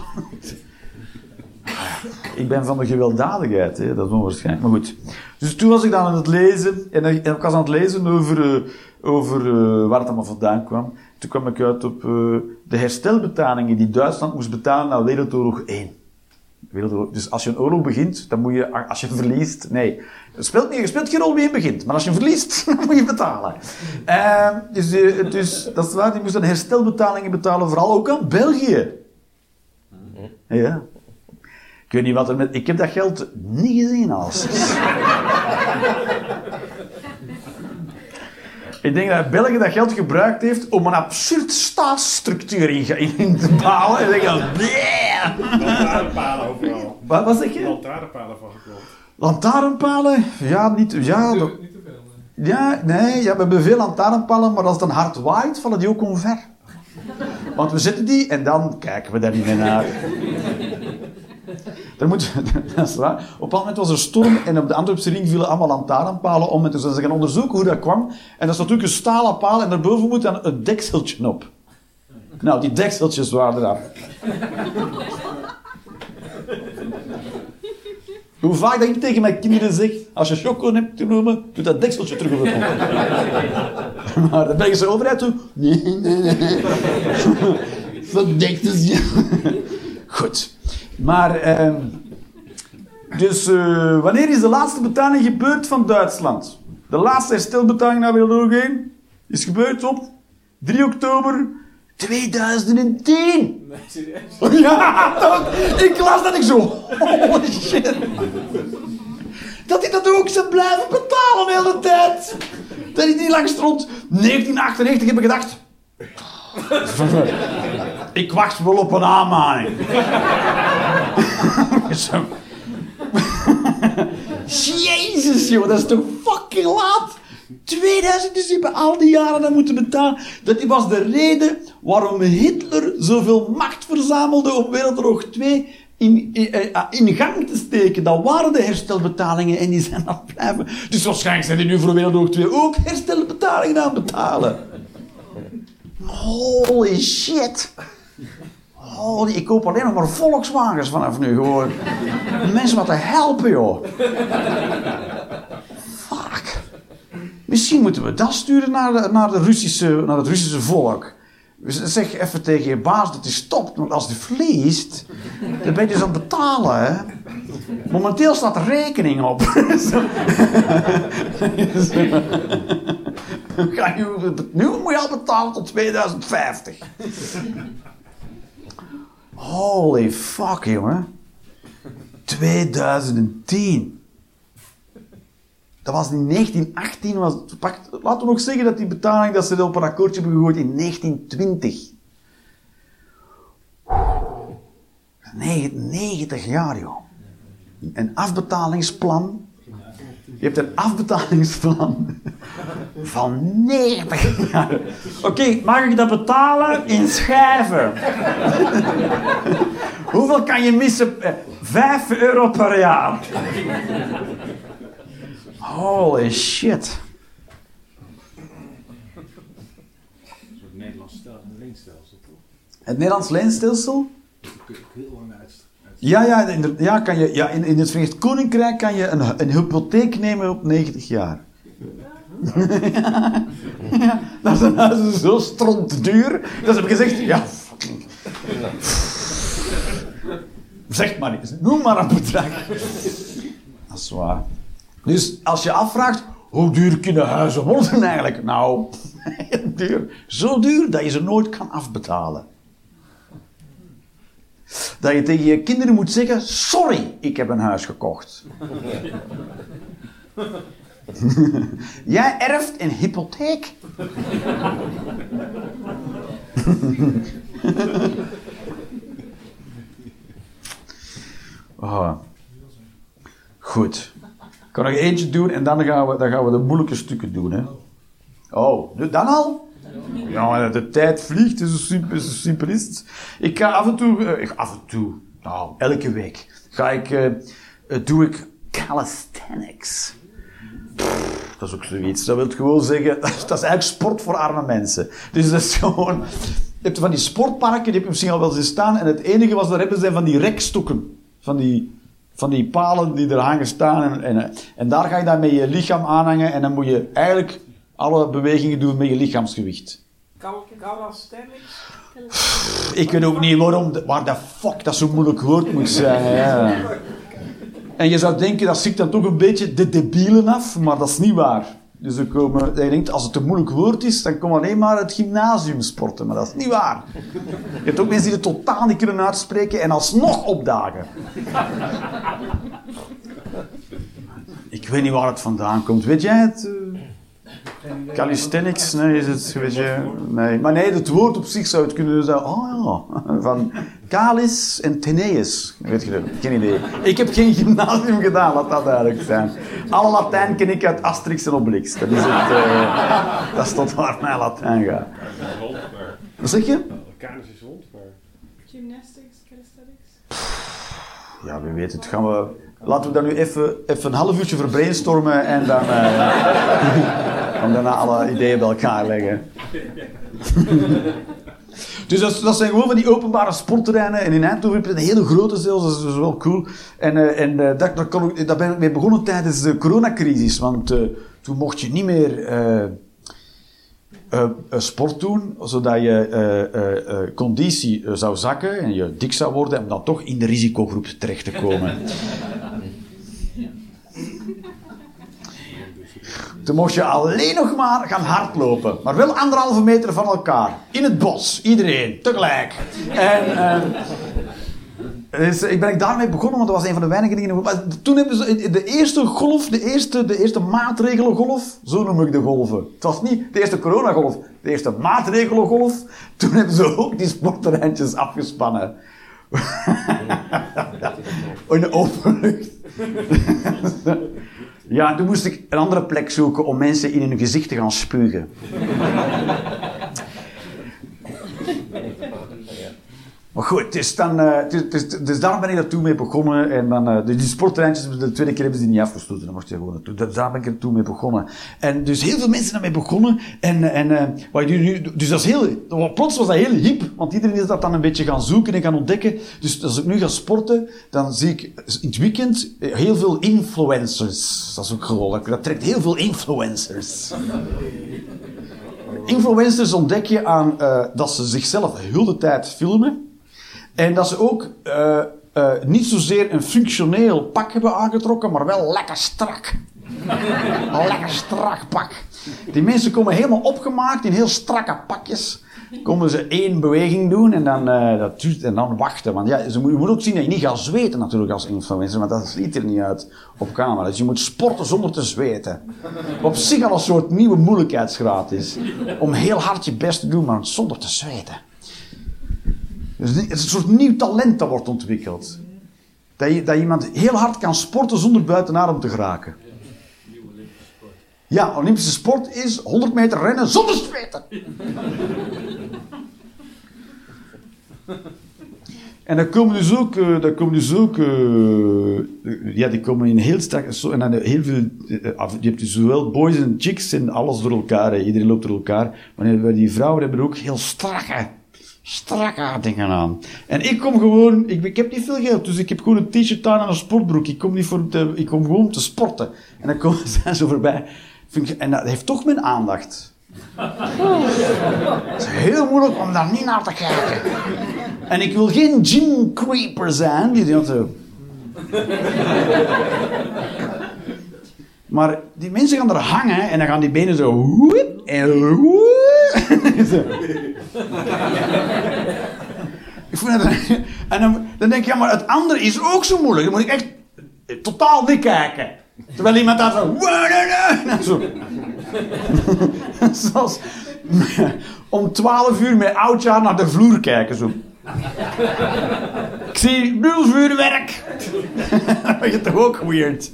Ik ben van de gewelddadigheid, hè? dat is onwaarschijnlijk. Maar goed. Dus toen was ik dan aan het lezen, en ik ik was aan het lezen over, eh, over eh, waar het allemaal vandaan kwam. Toen kwam ik uit op eh, de herstelbetalingen die Duitsland moest betalen na Wereldoorlog 1. Wereldoorlog. Dus als je een oorlog begint, dan moet je, als je verliest, nee. Het speelt, niet, het speelt geen rol wie je begint, maar als je verliest, *laughs* dan moet je betalen. Eh, dus, dus dat is waar, die moesten herstelbetalingen betalen, vooral ook aan België. Ja. Ik weet niet wat er met... Ik heb dat geld niet gezien als. *laughs* Ik denk dat België dat geld gebruikt heeft om een absurd staatsstructuur in, in te bouwen. En ik denk, bleh. Lantaarnpalen overal. Wat was ik? je? Lantaarnpalen van geklopt. Lantaarnpalen? Ja, niet... Ja, Niet dat- te- niet te veel. nee. ja, nee, ja, we hebben veel lantaarnpalen, maar als het dan hard waait, vallen die ook omver. Want we zetten die en dan kijken we daar niet meer naar. Moet, *laughs* dat. Op een moment was er storm en op de Antwerpse ring vielen allemaal lantaarnpalen om. En toen zijn ze gaan onderzoeken hoe dat kwam. En dat is natuurlijk een stalen paal en daarboven moet dan een dekseltje op. Nou, die dekseltjes waren eraf. *laughs* Hoe vaak dat ik tegen mijn kinderen zeg, als je choco hebt te noemen, doe dat dekseltje terug op *laughs* de. Maar de Belgische overheid doet, nee, nee, nee. Dat dekseltje. Goed. Maar, ehm, dus eh, wanneer is de laatste betaling gebeurd van Duitsland? De laatste herstelbetaling naar Wereldoorlog 1 is gebeurd op 3 oktober 2010. Nee. *laughs* Ja, ik las dat ik zo. Holy shit. Dat hij dat ook zou blijven betalen de hele tijd. Dat hij niet lang stond. 1998 heb ik gedacht. *laughs* Ik wacht wel op een aanmaning. *laughs* *laughs* Jezus, joh, dat is toch fucking laat? 2000, dus die hebben al die jaren dat moeten betalen. Dat was de reden waarom Hitler zoveel macht verzamelde om Wereldoorlog 2 in, in, eh, in gang te steken. Dat waren de herstelbetalingen en die zijn dan blijven. Dus waarschijnlijk zijn die nu voor Wereldoorlog 2 ook herstelbetalingen aan betalen. Holy shit. Holy, ik koop alleen nog maar Volkswagens vanaf nu gewoon. Mensen wat te helpen, joh. Fuck. Misschien moeten we dat sturen naar, de, naar, de Russische, naar het Russische volk. Dus Zeg even tegen je baas dat hij stopt, want als hij verliest, dan ben je dus betalen. Momenteel staat de rekening op. *laughs* Nu moet je al betalen tot 2050. Holy fuck, jongen. 2010. Dat was in 1918. Was, laten we nog zeggen dat die betaling dat ze op een akkoordje hebben gegooid in 1920. Negen- 90 jaar, joh. Een afbetalingsplan. Je hebt een afbetalingsplan *laughs* van 90 jaar. Oké, mag ik dat betalen in schijven? *laughs* Hoeveel kan je missen? Eh, 5 euro per jaar. Holy shit. Soort Nederlands stel, een leenstelsel, toch? Het Nederlands leenstelsel? Dat kun je heel lang uit. Ja, ja, inder- ja, kan je, ja in, in het Verenigd Koninkrijk kan je een, een hypotheek nemen op 90 jaar. ja, *laughs* dat huizen zo stront duur. Dat ze hebben gezegd, ja, fucking. Zeg maar eens, noem maar een bedrag. Dat is waar. Dus als je afvraagt, hoe duur kunnen huizen worden eigenlijk? Nou, *laughs* duur. Zo duur dat je ze nooit kan afbetalen. Dat je tegen je kinderen moet zeggen: Sorry, ik heb een huis gekocht. *laughs* Jij erft een hypotheek. Oh. *laughs* Goed. Kan nog eentje doen en dan gaan we, dan gaan we de moeilijke stukken doen. Hè? Oh, dan al? Ja, de tijd vliegt, dus zo simpel, is het. Ik ga af en toe, eh, af en toe, nou, elke week, ga ik, eh, eh, doe ik calisthenics. Dat is ook zoiets. Dat wil gewoon zeggen, *laughs* dat is eigenlijk sport voor arme mensen. Dus dat is gewoon, je hebt van die sportparken, die heb je misschien al wel eens staan, en het enige wat ze hebben zijn van die rekstokken. Van die, van die palen die er hangen staan. En, en, en daar ga je dan met je lichaam aanhangen. En dan moet je eigenlijk alle bewegingen doen met je lichaamsgewicht. Calisthenics? Ik weet ook niet waarom, waar de fuck dat zo'n moeilijk woord moet zijn. Ja. *laughs* En je zou denken, dat ziet dan toch een beetje de debielen af, maar dat is niet waar. Dus er komen, je denkt, als het een moeilijk woord is, dan komen alleen maar het gymnasium sporten. Maar dat is niet waar. Je hebt ook mensen die het totaal niet kunnen uitspreken en alsnog opdagen. Ik weet niet waar het vandaan komt. Weet jij het? eh? Calisthenics? Nee, is het, weet je, nee. Maar nee, het woord op zich zou het kunnen zijn. Oh ja, *laughs* van Calis en Teneus. Weet je dat? Geen idee. Ik heb geen gymnasium gedaan, laat dat duidelijk zijn. Alle Latijn ken ik uit Asterix en Obelix. Dat is het, eh, dat is tot waar mijn Latijn gaat. Wat zeg je? Canis is rondbaar. Gymnastics, calisthenics. Ja, wie weet het. Gaan we... Laten we dat nu even, even een half uurtje verbrainstormen en dan... *laughs* en daarna alle ideeën bij elkaar leggen. *laughs* Dus dat, zijn gewoon van die openbare sportterreinen. En in Eindhoven heb je een hele grote zelfs, dat is wel cool. En, eh, en eh, daar, daar, ben ik mee begonnen tijdens de coronacrisis. Want toen mocht je niet meer eh, eh, eh, sport doen, zodat je eh, conditie zou zakken en je dik zou worden en dan toch in de risicogroep terecht te komen. Toen mocht je alleen nog maar gaan hardlopen. Maar wel anderhalve meter van elkaar. In het bos. Iedereen. Tegelijk. En... eh, dus ik ben ik daarmee begonnen, want dat was een van de weinige dingen. Maar toen hebben ze de eerste golf, de eerste, de eerste maatregelengolf, zo noem ik de golven. Het was niet de eerste coronagolf, de eerste maatregelengolf. Toen hebben ze ook die sportterreintjes afgespannen. *laughs* In de open lucht. Ja, toen moest ik een andere plek zoeken om mensen in hun gezicht te gaan spugen. Maar goed, dus, dan, dus, dus, dus daar ben ik naartoe mee begonnen. En dan, eh, dus die sporttreintjes, de tweede keer hebben ze die niet afgestoten. Dan mocht je gewoon naartoe. Dus daar ben ik naartoe mee begonnen. En dus heel veel mensen daarmee begonnen. En, eh, en, eh, wat je nu, dus dat is heel, plots was dat heel hip. Want iedereen is dat dan een beetje gaan zoeken en gaan ontdekken. Dus als ik nu ga sporten, dan zie ik in het weekend heel veel influencers. Dat is ook gewoon, dat trekt heel veel influencers. Influencers ontdek je aan dat ze zichzelf heel de tijd filmen. En dat ze ook eh, eh, niet zozeer een functioneel pak hebben aangetrokken, maar wel lekker strak. Lekker strak pak. Die mensen komen helemaal opgemaakt in heel strakke pakjes. Komen ze één beweging doen en dan, eh, dat en dan wachten. Want ja, je moet ook zien dat je niet gaat zweten natuurlijk als influencer, want dat ziet er niet uit op camera. Dus je moet sporten zonder te zweten. Op zich al een soort nieuwe moeilijkheidsgraad is. Om heel hard je best te doen, maar zonder te zweten. Dus het is een soort nieuw talent dat wordt ontwikkeld. Dat, je, dat iemand heel hard kan sporten zonder buiten adem te geraken. Ja, Olympische sport is 100 meter rennen zonder zweten. En dan komen dus ook, eh, dan komen dus ook eh, ja, die komen in heel sterk, zo, en dan heel veel, eh, je hebt dus zowel boys en chicks en alles door elkaar, iedereen loopt door elkaar. Maar die vrouwen hebben ook heel strakke, strakke dingen aan. En ik kom gewoon, ik, ik heb niet veel geld, dus ik heb gewoon een t-shirt aan en een sportbroek. Ik kom niet voor te, ik kom gewoon te sporten. En dan komen *laughs* ze zo voorbij. En dat heeft toch mijn aandacht. *laughs* Het is heel moeilijk om daar niet naar te kijken. En ik wil geen gym creeper zijn. Die dat zo. Maar die mensen gaan er hangen en dan gaan die benen zo. woep en woep. *laughs* Ik vond het, en dan, dan denk ik, ja, maar het andere is ook zo moeilijk. Dan moet ik echt totaal niet kijken. Terwijl iemand daar zo. en *laughs* zo. *laughs* Zoals om 12 uur met oudjaar naar de vloer kijken. Zo. Ik zie nul vuurwerk. Ben je toch ook weird.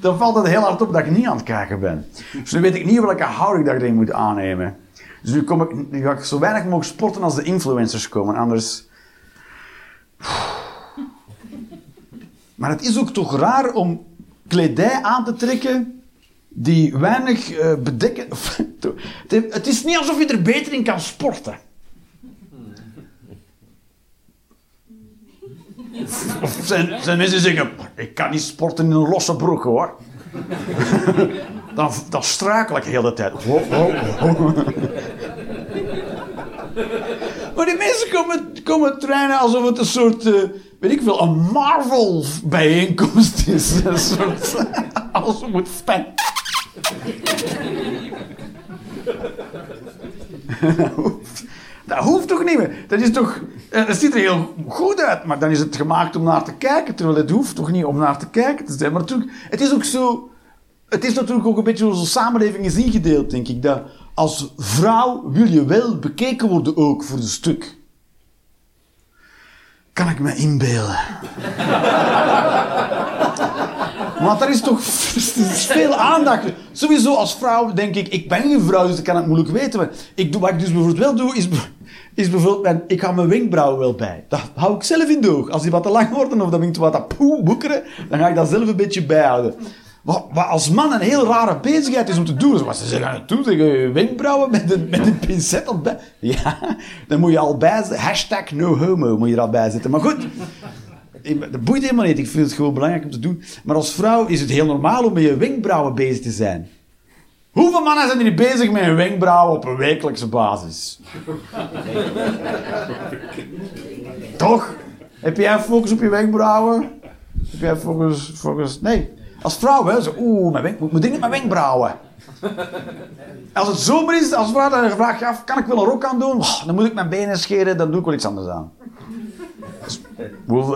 Dan valt het heel hard op dat ik niet aan het kijken ben. Dus nu weet ik niet welke houding dat ik erin moet aannemen. Dus nu, kom ik, nu ga ik zo weinig mogelijk sporten als de influencers komen. Anders... Maar het is ook toch raar om kledij aan te trekken die weinig eh, bedekken. *laughs* Het is niet alsof je er beter in kan sporten. Zijn, zijn mensen zeggen, ik kan niet sporten in een losse broek hoor. dan, dan struikel ik de hele tijd. Maar die mensen komen, trainen alsof het een soort, eh, weet ik veel, een Marvel bijeenkomst is. Een soort, moet. Dat hoeft toch niet meer? Dat is toch... eh, Dat ziet er heel goed uit, maar dan is het gemaakt om naar te kijken. Terwijl het hoeft toch niet om naar te kijken te zijn. Maar het is ook zo... Het is natuurlijk ook een beetje hoe onze samenleving is ingedeeld, denk ik. Dat als vrouw wil je wel bekeken worden ook voor een stuk. Kan ik me inbeelden. Want er is toch *laughs* veel aandacht. Sowieso als vrouw denk ik, ik ben geen vrouw, dus ik kan het moeilijk weten. Ik doe, wat ik dus bijvoorbeeld wel doe, is, is bijvoorbeeld, mijn, ik hou mijn wenkbrauwen wel bij. Dat hou ik zelf in de oog. Als die wat te lang worden of dat begint wat te poe- boekeren, dan ga ik dat zelf een beetje bijhouden. Wat, wat als man een heel rare bezigheid is om te doen. Zoals ze zeggen doen, je wenkbrauwen met een, met een pincet op bij. Ja, dan moet je al bij. Hashtag no homo moet je er al bij zetten. Maar goed, ik- dat boeit helemaal niet. Ik vind het gewoon belangrijk om te doen. Maar als vrouw is het heel normaal om met je wenkbrauwen bezig te zijn. Hoeveel mannen zijn er niet bezig met hun wenkbrauwen op een wekelijkse basis? *laughs* Toch? Heb jij focus op je wenkbrauwen? Heb jij focus... focus... Nee. Als vrouw, hè. Zo, Oeh, mijn wenk... moet ik niet mijn wenkbrauwen? Als het zomer is, als vrouw, dan vraag je af... Kan ik wel een rok aan doen? Oh, dan moet ik mijn benen scheren, dan doe ik wel iets anders aan.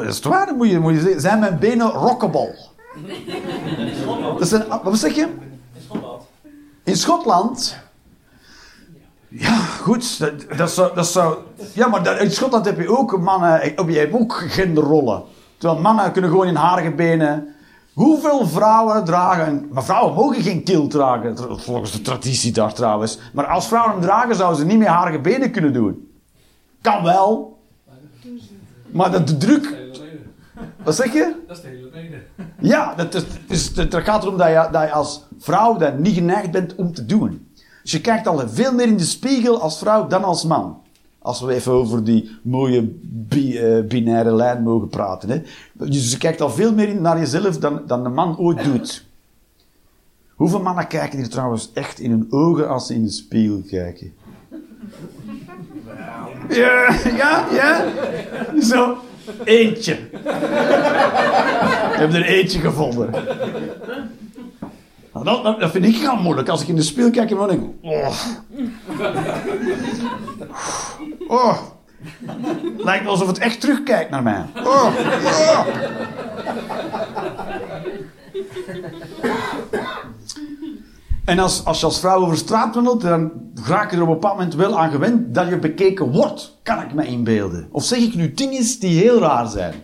Is het waar? Moet je, moet je zijn mijn benen rockable? Dat zijn, wat zeg je? In Schotland? Ja, goed. Dat, dat, zou, dat zou... Ja, maar dat- in Schotland heb je ook mannen... Heb je hebt ook genderrollen. Terwijl mannen kunnen gewoon in harige benen... Hoeveel vrouwen dragen... Maar vrouwen mogen geen kilt dragen. Volgens de traditie daar trouwens. Maar als vrouwen hem dragen, zouden ze niet meer harige benen kunnen doen. Kan wel. Maar dat de druk... Wat zeg je? Dat is de hele reden. Ja, dat, is, gaat erom dat je, dat je als vrouw dat niet geneigd bent om te doen. Dus je kijkt al veel meer in de spiegel als vrouw dan als man. Als we even over die mooie bi- eh, binaire lijn mogen praten. Hè. Dus je kijkt al veel meer in- naar jezelf dan, dan de man ooit doet. Hoeveel mannen kijken hier trouwens echt in hun ogen als ze in de spiegel kijken? Ja, ja, ja. Zo. Eentje. Ik heb er eentje gevonden. Nou, dat, dat, vind ik heel moeilijk. Als ik in de spiegel kijk dan denk ik... Oh. oh. Lijkt alsof het echt terugkijkt naar mij. Oh. Oh. En als, als je als vrouw over straat wandelt, dan raak je er op een bepaald moment wel aan gewend dat je bekeken wordt. Kan ik me inbeelden. Of zeg ik nu dingen die heel raar zijn?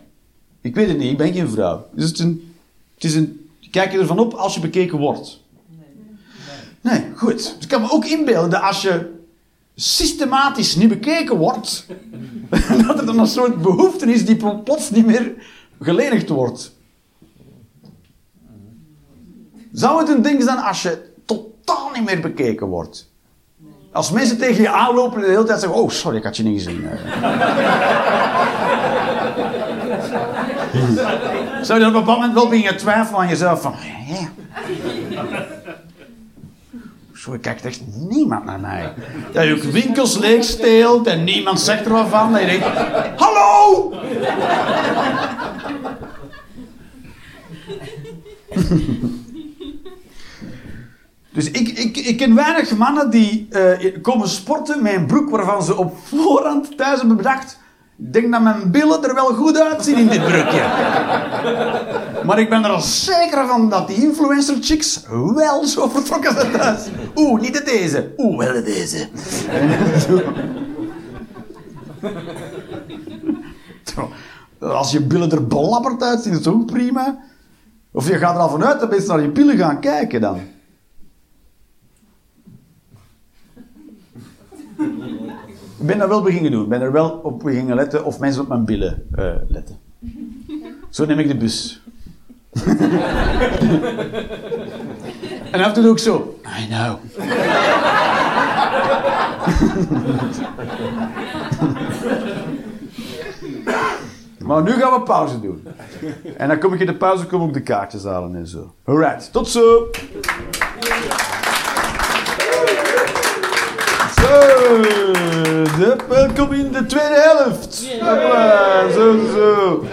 Ik weet het niet, ik ben geen vrouw. Dus het is een, kijk je ervan op als je bekeken wordt? Nee, goed. Dus ik kan me ook inbeelden dat als je systematisch niet bekeken wordt, *laughs* dat er dan een soort behoefte is die plots niet meer gelenigd wordt. Zou het een ding zijn als je totaal niet meer bekeken wordt? Als mensen tegen je aanlopen en de hele tijd zeggen: Oh, sorry, ik had je niet gezien. *laughs* Zou je dan op een bepaald moment wel beginnen twijfelen aan jezelf: van? Zo kijkt echt niemand naar mij. Dat je ook winkels leegsteelt en niemand zegt er wat van. En je denkt: Hallo! *laughs* Dus ik, ik, ik ken weinig mannen die eh, komen sporten met een broek waarvan ze op voorhand thuis hebben bedacht. Ik denk dat mijn billen er wel goed uitzien in dit broekje. Maar ik ben er al zeker van dat die influencer chicks wel zo vertrokken zijn thuis. Oeh, niet de deze. Oeh, wel de deze. Als je billen er belabberd uitzien, is het ook prima. Of je gaat er al vanuit dat mensen naar je billen gaan kijken dan. Ik ben dat wel beginnen doen. Ik ben er wel op beginnen letten of mensen op mijn billen eh, letten. Zo neem ik de bus. *laughs* en af en toe doe ik zo. I know. *laughs* Maar nu gaan we pauze doen. En dan kom ik in de pauze kom ik de kaartjes halen en zo. Alright, tot zo. Zo, de- welkom in de tweede helft. Zo, zo.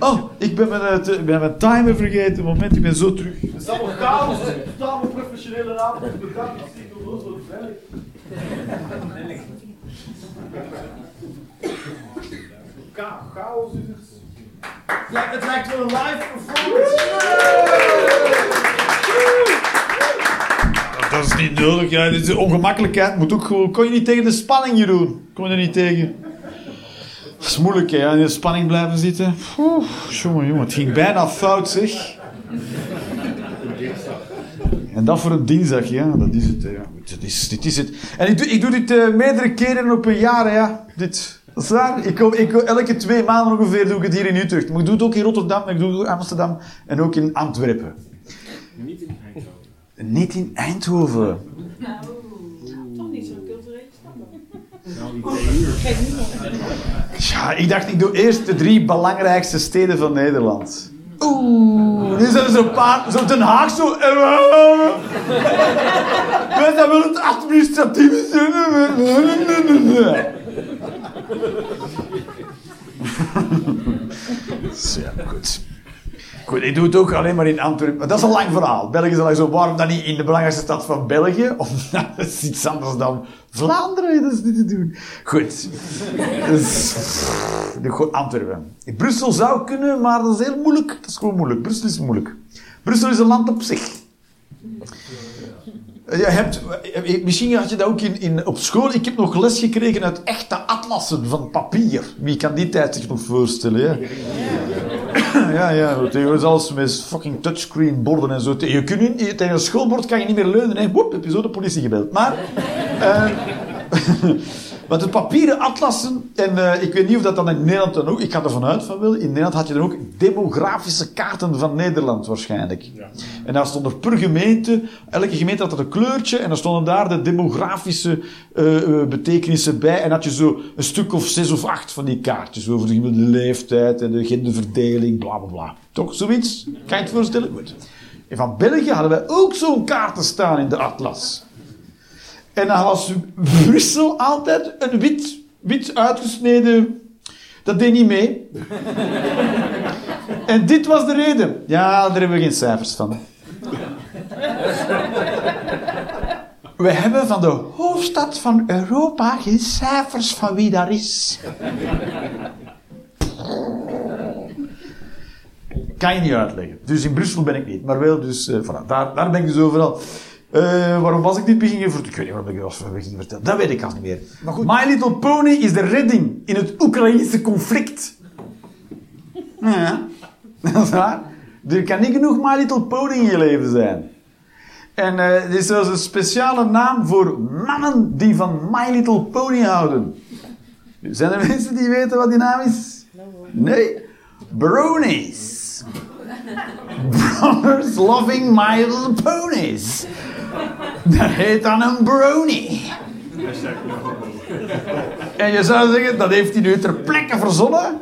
Oh, ik ben mijn, eh, te- ik ben mijn timer vergeten. Moment, ik ben zo terug. Het is allemaal chaos. Totaal professionele avond. Bedankt. Chaos is het. Ja, het lijkt wel een live performance. Dat is niet nodig. Ja. De ongemakkelijkheid. Moet ook gewoon, kon je niet tegen de spanning, Jeroen? Kon je er niet tegen? Dat is moeilijk, hè? In de spanning blijven zitten. Oeh, jongen, jongen. Het ging bijna fout, zeg. En dat voor een dinsdag, ja. Dat is het, ja. Dit is, dit is het. En ik doe, ik doe dit eh, meerdere keren op een jaar, ja. Dit. Dat is waar. Ik kom, ik, elke twee maanden ongeveer doe ik het hier in Utrecht. Maar ik doe het ook in Rotterdam, ik doe het in Amsterdam en ook in Antwerpen. Niet in Eindhoven. Eindhoven. Toch niet zo'n culturele stad. Nou. Ja, ik dacht, ik doe eerst de drie belangrijkste steden van Nederland. Oeh, nu zijn er zo'n paar, zo Den Haag zo. Wij zijn wel het administratieve. Ja, *laughs* goed. Goed, ik doe het ook alleen maar in Antwerpen. Maar dat is een lang verhaal. België is al zo, waarom dan niet in de belangrijkste stad van België? *laughs* Of dat is iets anders dan Vlaanderen, dat is niet te doen. Goed. Dus, gewoon Antwerpen. Brussel zou kunnen, maar dat is heel moeilijk. Dat is gewoon moeilijk. Brussel is moeilijk. Brussel is een land op zich. Je hebt, eh, misschien had je dat ook in, in, op school. Ik heb nog les gekregen uit echte atlassen van papier. Wie kan die tijd zich nog voorstellen? Hè? *laughs* Ja, ja. Tegenwoordig alles met fucking touchscreen borden en zo. Je kunt niet, tegen een schoolbord kan je niet meer leunen. Hè. Woep, heb je zo de politie gebeld. Maar... eh, *laughs* Want de papieren atlassen, en eh, ik weet niet of dat dan in Nederland dan ook, ik ga ervan uit van wel, in Nederland had je dan ook demografische kaarten van Nederland waarschijnlijk. En daar stond er per gemeente, elke gemeente had er een kleurtje, en dan stonden daar de demografische eh, eh, betekenissen bij, en had je zo een stuk of zes of acht van die kaartjes over de leeftijd en de genderverdeling, bla bla bla. Toch, zoiets? Kan je het voorstellen? Goed. En van België hadden wij ook zo'n kaarten staan in de atlas. En dan was Brussel altijd een wit, wit uitgesneden. Dat deed niet mee. en dit was de reden. Ja, daar hebben we geen cijfers van. We hebben van de hoofdstad van Europa geen cijfers van wie daar is. Kan je niet uitleggen. Dus in Brussel ben ik niet, maar wel dus eh, voilà, daar, daar ben ik dus overal. Eh, waarom was ik dit begin voor? Ik weet niet waarom ik dat begin vertellen. Dat weet ik al niet meer. Maar goed. My Little Pony is de redding in het Oekraïnse conflict. Ja, *laughs* dat is waar. Er kan niet genoeg My Little Pony in je leven zijn. En eh er is zelfs een speciale naam voor mannen die van My Little Pony houden. Zijn er mensen die weten wat die naam is? Nee. Bronies. *laughs* Brothers loving My Little Ponies. Dat heet dan een brony. En je zou zeggen, dat heeft hij nu ter plekke verzonnen?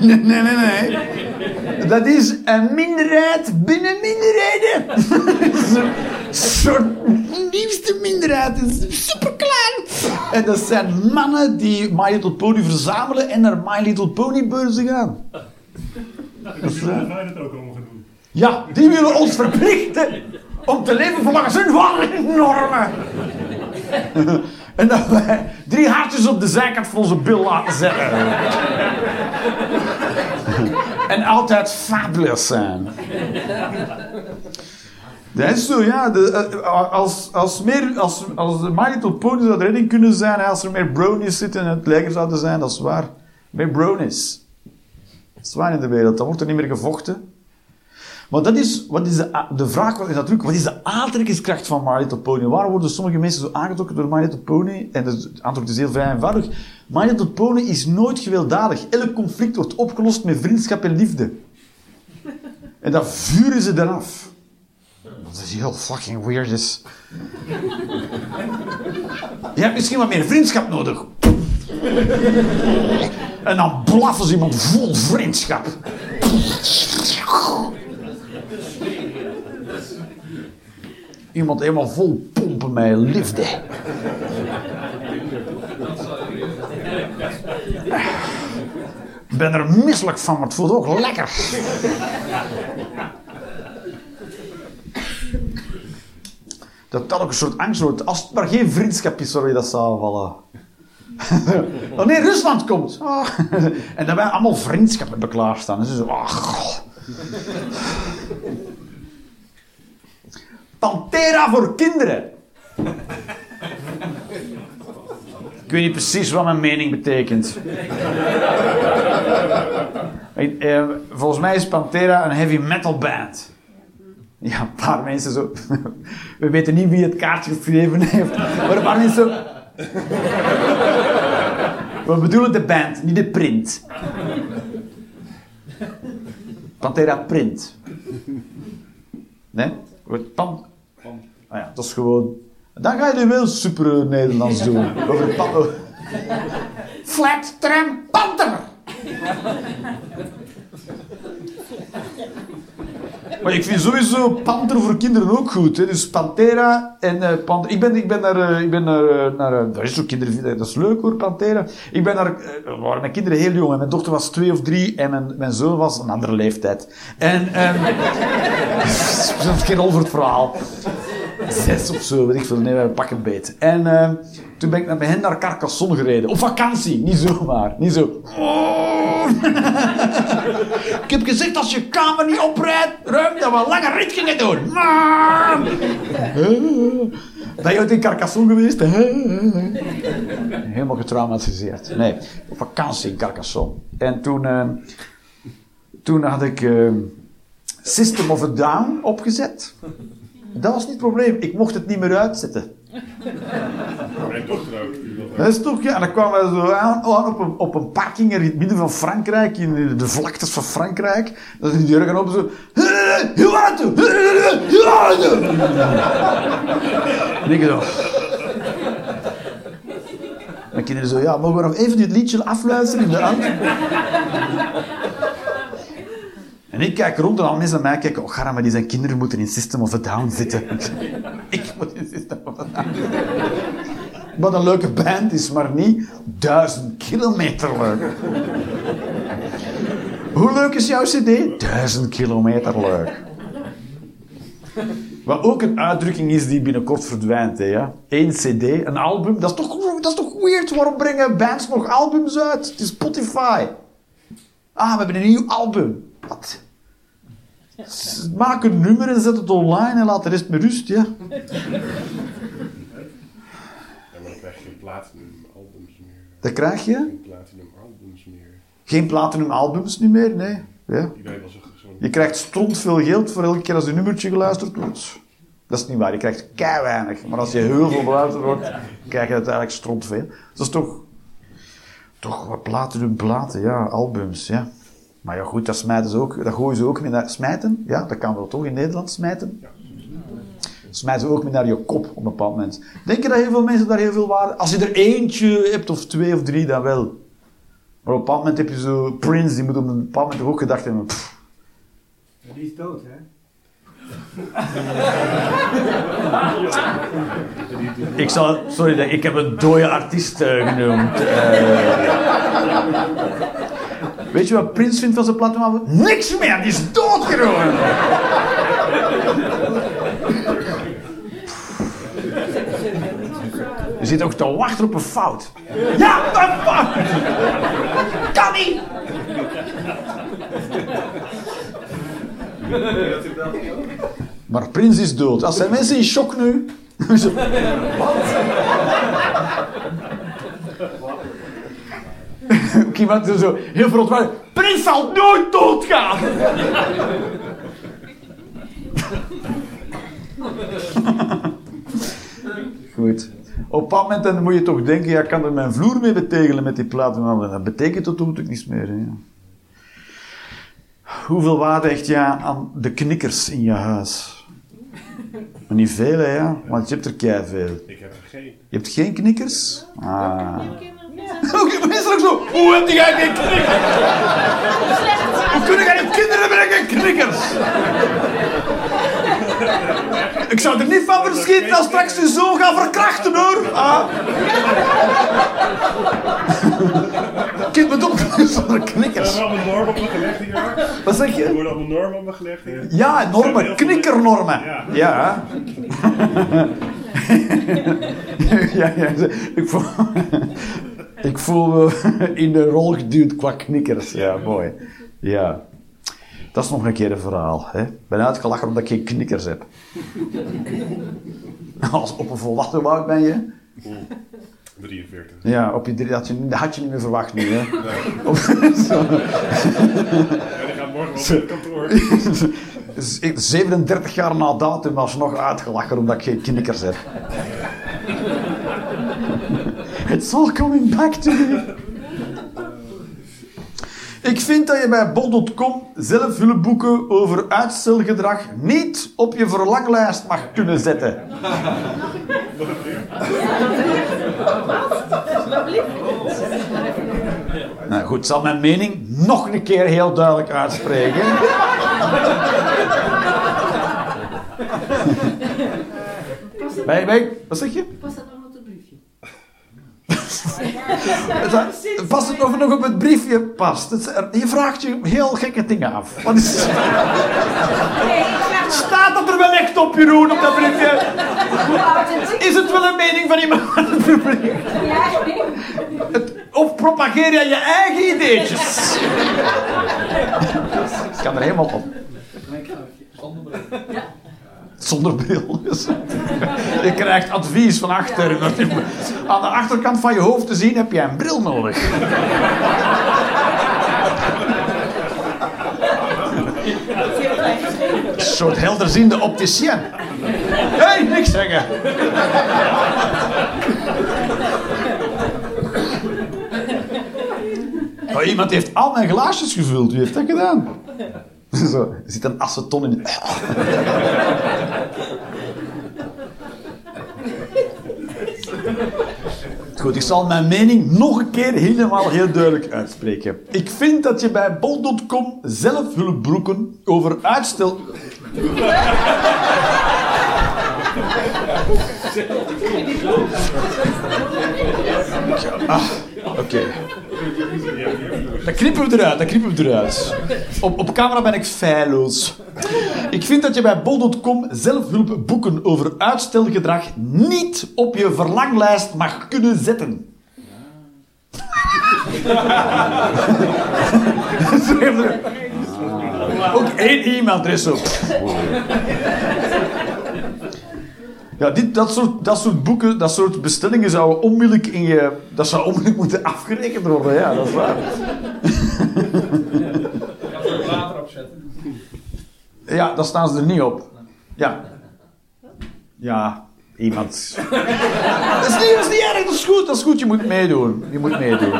Nee, nee, nee, nee. Dat is een minderheid binnen minderheden. Een soort nieuwste minderheid. Superklein. En dat zijn mannen die My Little Pony verzamelen en naar My Little Pony beurzen gaan. Dat is doen. Ja, die willen ons verplichten om te leven volgens hun normen. En dat wij drie hartjes op de zijkant van onze bil laten zetten. En altijd fabulous zijn. Dat is zo, ja. De, eh, als, als, meer, als, als de My Little Pony zou redding kunnen zijn, als er meer bronies zitten in het leger zouden zijn, dat is waar. Meer bronies. Dat is waar in de wereld. Dan wordt er niet meer gevochten. Maar dat is, wat is de, de vraag is natuurlijk, wat is de aantrekkingskracht van My Little Pony? Waarom worden sommige mensen zo aangetrokken door My Little Pony? En het antwoord is heel vrij eenvoudig. My Little Pony is nooit gewelddadig. Elk conflict wordt opgelost met vriendschap en liefde. En dat vuren ze eraf. Dat is heel fucking weird. Je hebt misschien wat meer vriendschap nodig. En dan blaffen ze iemand vol vriendschap. Iemand helemaal vol pompen met liefde. Ik ben er misselijk van, maar het voelt ook lekker. Dat dat ook een soort angst wordt. Als het maar geen vriendschap is, sorry, dat zou vallen. *laughs* Wanneer Rusland komt. Ah. En dan wij allemaal vriendschap hebben klaarstaan. Dus zo, ah, goh. Pantera voor kinderen. Ik weet niet precies wat mijn mening betekent. Eh, volgens mij is Pantera een heavy metal band. Ja, een paar mensen zo. We weten niet wie het kaartje geschreven heeft. Maar een paar mensen zo. We bedoelen de band, niet de print. Pantera print. Nee? Pan... Ah ja, dat is gewoon... Dan ga je nu wel super Nederlands doen. *laughs* Over pan... Flat Tram Panther! Maar ik vind sowieso Panther voor kinderen ook goed. Hè? Dus Pantera en Panther. Ik ben, ik ben naar... eh, ik ben naar, eh, naar dat is ook kinderen... Dat is leuk hoor, Pantera. Ik ben naar... waren mijn kinderen heel jong. En mijn dochter was twee of drie. En mijn, mijn zoon was een andere leeftijd. En... ehm *laughs* dat is geen over het verhaal. Zes of zo, weet ik veel. Nee, we pakken het beet. En ehm, toen ben ik met hen naar Carcassonne gereden. Op vakantie. Niet zomaar. Niet zo... *laughs* Ik heb gezegd, als je kamer niet oprijdt, ruim dat we een lange rit gingen doen. *laughs* Ben je ooit in Carcassonne geweest? Helemaal getraumatiseerd. Nee, op vakantie in Carcassonne. En toen, eh, toen had ik eh, System of a Down opgezet. Dat was niet het probleem. Ik mocht het niet meer uitzetten. Mijn dochter ook. die wil Dat is toch, ja. En dan kwamen we zo aan, aan op, een, op een parking in het midden van Frankrijk, in de vlaktes van Frankrijk. Dan die deur gaan open zo. Aan toe? En ik zo. Mijn kinderen zo, ja, mogen we nog even dit liedje afluisteren in de hand? En ik kijk rond en al mensen naar mij kijken, oh garm, maar die zijn kinderen moeten in System of a Down zitten. *laughs* ik moet in System of a Down Wat een leuke band is, maar niet duizend kilometer leuk. Hoe leuk is jouw cd? Duizend kilometer leuk. Wat ook een uitdrukking is die binnenkort verdwijnt. Hè, ja? Eén cd, een album. Dat is, toch, dat is toch weird? Waarom brengen bands nog albums uit? Het is Spotify. Ah, we hebben een nieuw album. Wat? Maak een nummer en zet het online en laat de rest met rust, ja. Ja, maar dan krijg je geen platinum albums meer. Dat krijg je. Geen platinum albums meer. Geen platinum albums niet meer, nee. Ja. Je krijgt stront veel geld voor elke keer als een nummertje geluisterd wordt. Dat is niet waar, je krijgt kei weinig. Maar als je heel veel beluisterd wordt, krijg je uiteindelijk stront veel. Dat is toch... Toch platinum platen, ja, albums, ja. Maar ja, goed, dat smijten ze ook. Dat gooien ze ook mee naar... Smijten? Ja, dat kan wel toch in Nederland, smijten? Smijten ze ook mee naar je kop op een bepaald moment. Denk je dat heel veel mensen daar heel veel waarde... Als je er eentje hebt, of twee of drie, dan wel. Maar op een bepaald moment heb je zo Prince, die moet op een bepaald moment ook gedacht hebben... pff, Die is dood, hè? Ik zal, sorry, ik heb een dode artiest eh, genoemd. Eh. Weet je wat Prince vindt van zijn platinum? Niks meer, die is dood geworden. Je zit ook te wachten op een fout. Ja, een fout! Kan niet! Maar Prins is dood. Als zijn mensen in shock nu. *laughs* Wat? *laughs* Ook iemand zo heel verontwaardigd. Prins zal nooit doodgaan! *laughs* Goed. Op een bepaald moment dan moet je toch denken, ja, ik kan er mijn vloer mee betegelen met die platen. Maar dat betekent dat natuurlijk niets meer. Hè. Hoeveel waarde hecht je aan de knikkers in je huis? Maar niet veel, hè, ja? Want je hebt er kei veel. Ik heb er geen. Je hebt geen knikkers? Ah. Ook. *laughs* Hoe heb jij geen knikkers? Hoe kunnen jij kinderen brengen knikkers? Ik zou er niet van verschieten als straks je zo gaan verkrachten hoor. Ah. Kind met zonder Er knikkers. worden allemaal normen op me gelegd hier. Wat zeg Er je? worden allemaal normen op me gelegd hier. Ja, normen, knikkernormen. Ja. *laughs* Ja. ja, ja, ik voel, ik voel me *laughs* in de rol geduwd qua knikkers. Ja, mooi. Ja. Dat is nog een keer een verhaal. Hè? Ik ben uitgelachen omdat ik geen knikkers heb. *laughs* Als op een volwassen woud ben je. 43. Ja, op je drie, dat, je, dat had je niet meer verwacht nu. Hè? *laughs* Op- zo. Ja, die gaat morgen op het kantoor. Dus ik- 37 jaar na datum was nog uitgelachen omdat ik geen knikkers heb. It's all coming back to me. Ik vind dat je bij bol.com zelfhulpboeken over uitstelgedrag niet op je verlanglijst mag kunnen zetten. Nou goed, ik zal mijn mening nog een keer heel duidelijk uitspreken. Wij, wat zeg je? Het? Past het of het nog op het briefje past? Het- je vraagt je heel gekke dingen af. Wat is, staat dat er wel echt op, Jeroen, op dat briefje? Is het wel een mening van iemand? Het- Of propageer je je eigen ideetjes? Ik kan er helemaal op. Zonder bril. Dus je krijgt advies van achter. Aan de achterkant van je hoofd te zien heb je een bril nodig. Een soort helderziende opticien. Hé, hey, niks zeggen. Oh, iemand heeft al mijn glaasjes gevuld. Wie heeft dat gedaan? *laughs* Zo, er zit een aceton in. *laughs* Goed, ik zal mijn mening nog een keer helemaal heel duidelijk uitspreken. Ik vind dat je bij bol.com zelfhulpbroeken over uitstel... *laughs* Ah, oké. Dat knippen we eruit, dat knippen we eruit. Op, op camera ben ik feilloos. Ik vind dat je bij bol.com zelfhulpboeken over uitstelgedrag niet op je verlanglijst mag kunnen zetten. *laughs* Ook één e-mailadres op. Ja, dit, dat, soort, dat soort boeken, dat soort bestellingen zouden onmiddellijk in je... Dat zou onmiddellijk moeten afgerekend worden, ja, dat is waar. Kan er water opzetten. Ja, daar staan ze er niet op. Ja. Ja, iemand... Dat is niet, dat is niet erg, dat is goed, dat is goed. Je moet meedoen. Je moet meedoen.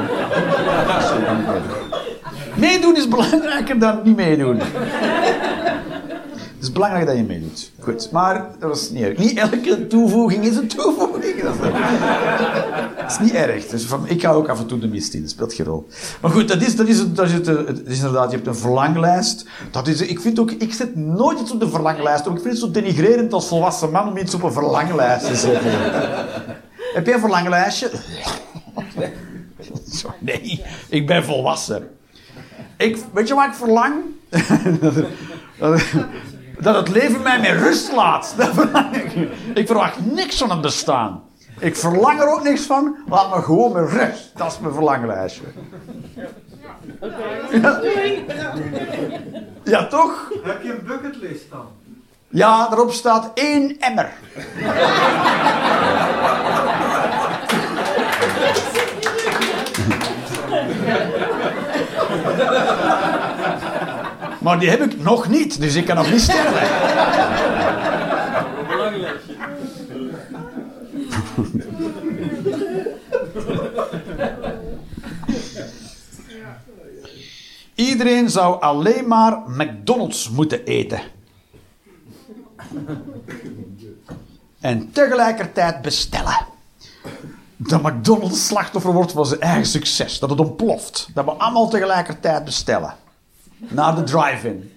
Meedoen is belangrijker dan niet meedoen. Het is belangrijk dat je meedoet. Goed, maar dat is niet erg. Niet elke toevoeging is een toevoeging. Dat is, niet erg. Dus van, ik ga ook af en toe de mist in, dat speelt geen rol. Maar goed, dat is, dat is, dat het, is inderdaad, je hebt een verlanglijst. Dat is, ik vind ook, ik zet nooit iets op de verlanglijst. Want ik vind het zo denigrerend als volwassen man om iets op een verlanglijst te zetten. Heb jij een verlanglijstje? *laughs* Nee, ik ben volwassen. Ik, weet je wat ik verlang? *laughs* dat, het leven mij met rust laat. *laughs* Dat verlang ik. ik verwacht niks van het bestaan. Ik verlang er ook niks van. Laat me gewoon met rust. Dat is mijn verlanglijstje. Ja. ja, toch? Heb je een bucketlist dan? Ja, daarop staat één emmer. *laughs* Maar die heb ik nog niet, dus ik kan nog niet sterven. Iedereen zou alleen maar McDonald's moeten eten. En tegelijkertijd bestellen. dat McDonald's slachtoffer wordt van zijn eigen succes. Dat het ontploft. Dat we allemaal tegelijkertijd bestellen. Naar de drive-in.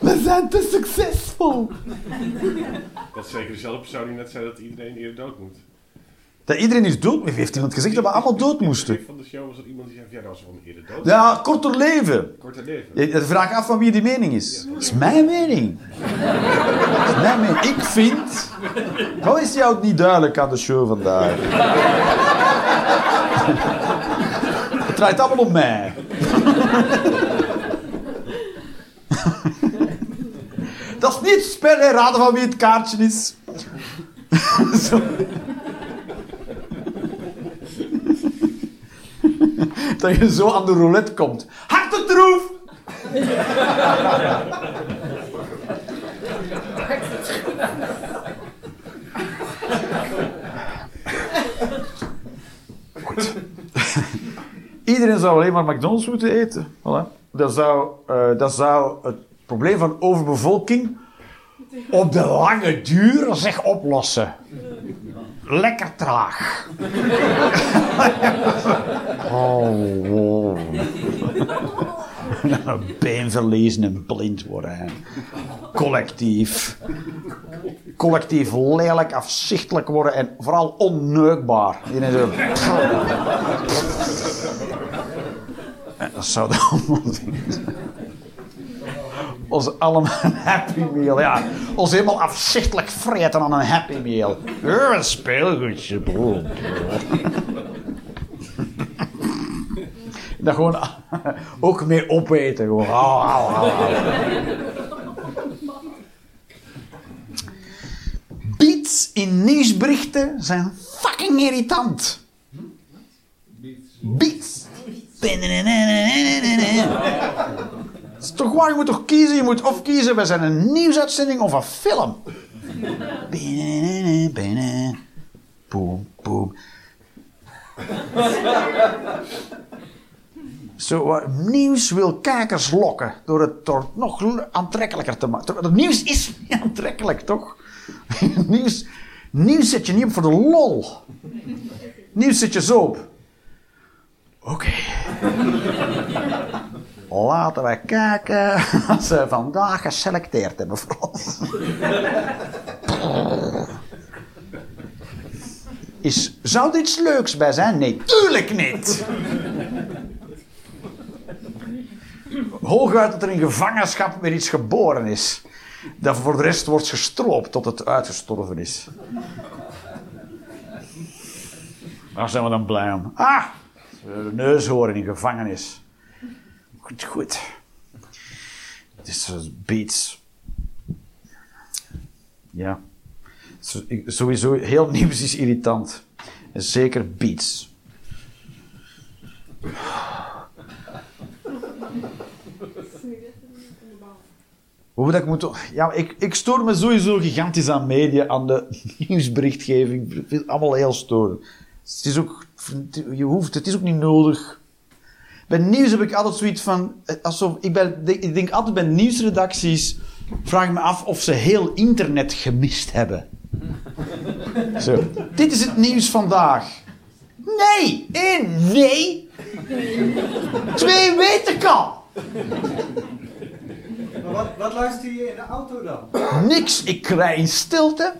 We zijn te succesvol. Dat is zeker dezelfde persoon die net zei dat iedereen eerder dood moet. Dat iedereen is dood. Heeft iemand gezegd dat we allemaal dood moesten? Van de show was er iemand die zei: Ja, dat was gewoon eerder dood. Ja, korter leven. Korte leven. Je vraagt af van wie die mening is. Dat is mijn mening. Dat is mijn mening. Ik vind... Wat is jou niet duidelijk aan de show vandaag? Het draait allemaal om mij. *laughs* Dat is niet het spel, hè. Raden van wie het kaartje is. Zo. *laughs* Dat je zo aan de roulette komt. Hartentroef! *laughs* Goed. Iedereen zou alleen maar McDonald's moeten eten. Dat, zou, eh, dat zou het probleem van overbevolking op de lange duur zeg oplossen. Lekker traag. *laughs* Oh, wow. *laughs* Verliezen en blind worden. Collectief. Collectief lelijk, afzichtelijk worden en vooral onneukbaar. Dat zou de allemaal. Ons allemaal een happy meal, ja. Ons helemaal afzichtelijk vreten aan een happy meal. Een speelgoedje, broer. Dat gewoon ook mee opeten. Gewoon. Beats in nieuwsberichten zijn fucking irritant. Beats. Het is toch waar, je moet toch kiezen? Je moet of kiezen, we zijn een nieuwsuitzending of een film. Boom, boom. Zo, nieuws wil kijkers lokken door het nog aantrekkelijker te maken. Het nieuws is niet aantrekkelijk, toch? *laughs* nieuws, nieuws zet je niet op voor de lol. Nieuws zet je zo op. Oké. Laten we kijken wat ze vandaag geselecteerd hebben voor ons. Is, zou er iets leuks bij zijn? Nee, tuurlijk niet. Hooguit dat er in gevangenschap weer iets geboren is. Dat voor de rest wordt gestroopt tot het uitgestorven is. Daar zijn we dan blij om. Ah, de neushoorn in gevangenis. Goed, goed. Het is zo beats. Ja. Sowieso heel nieuws is irritant. En zeker beats. Hoe moet ik moeten... Ja, ik, ik stoor me sowieso gigantisch aan media, aan de *laughs* nieuwsberichtgeving. Ik vind het allemaal heel storend. Het is ook... Je hoeft... Het is ook niet nodig. Bij nieuws heb ik altijd zoiets van... eh, Alsof, ik, ben, ik denk altijd bij nieuwsredacties... Vraag ik me af of ze heel internet gemist hebben. *laughs* Zo. Dit is het nieuws vandaag. Nee! Eén, nee! Twee weet ik al! Maar wat, wat luister je in de auto dan? Niks, ik krijg in stilte.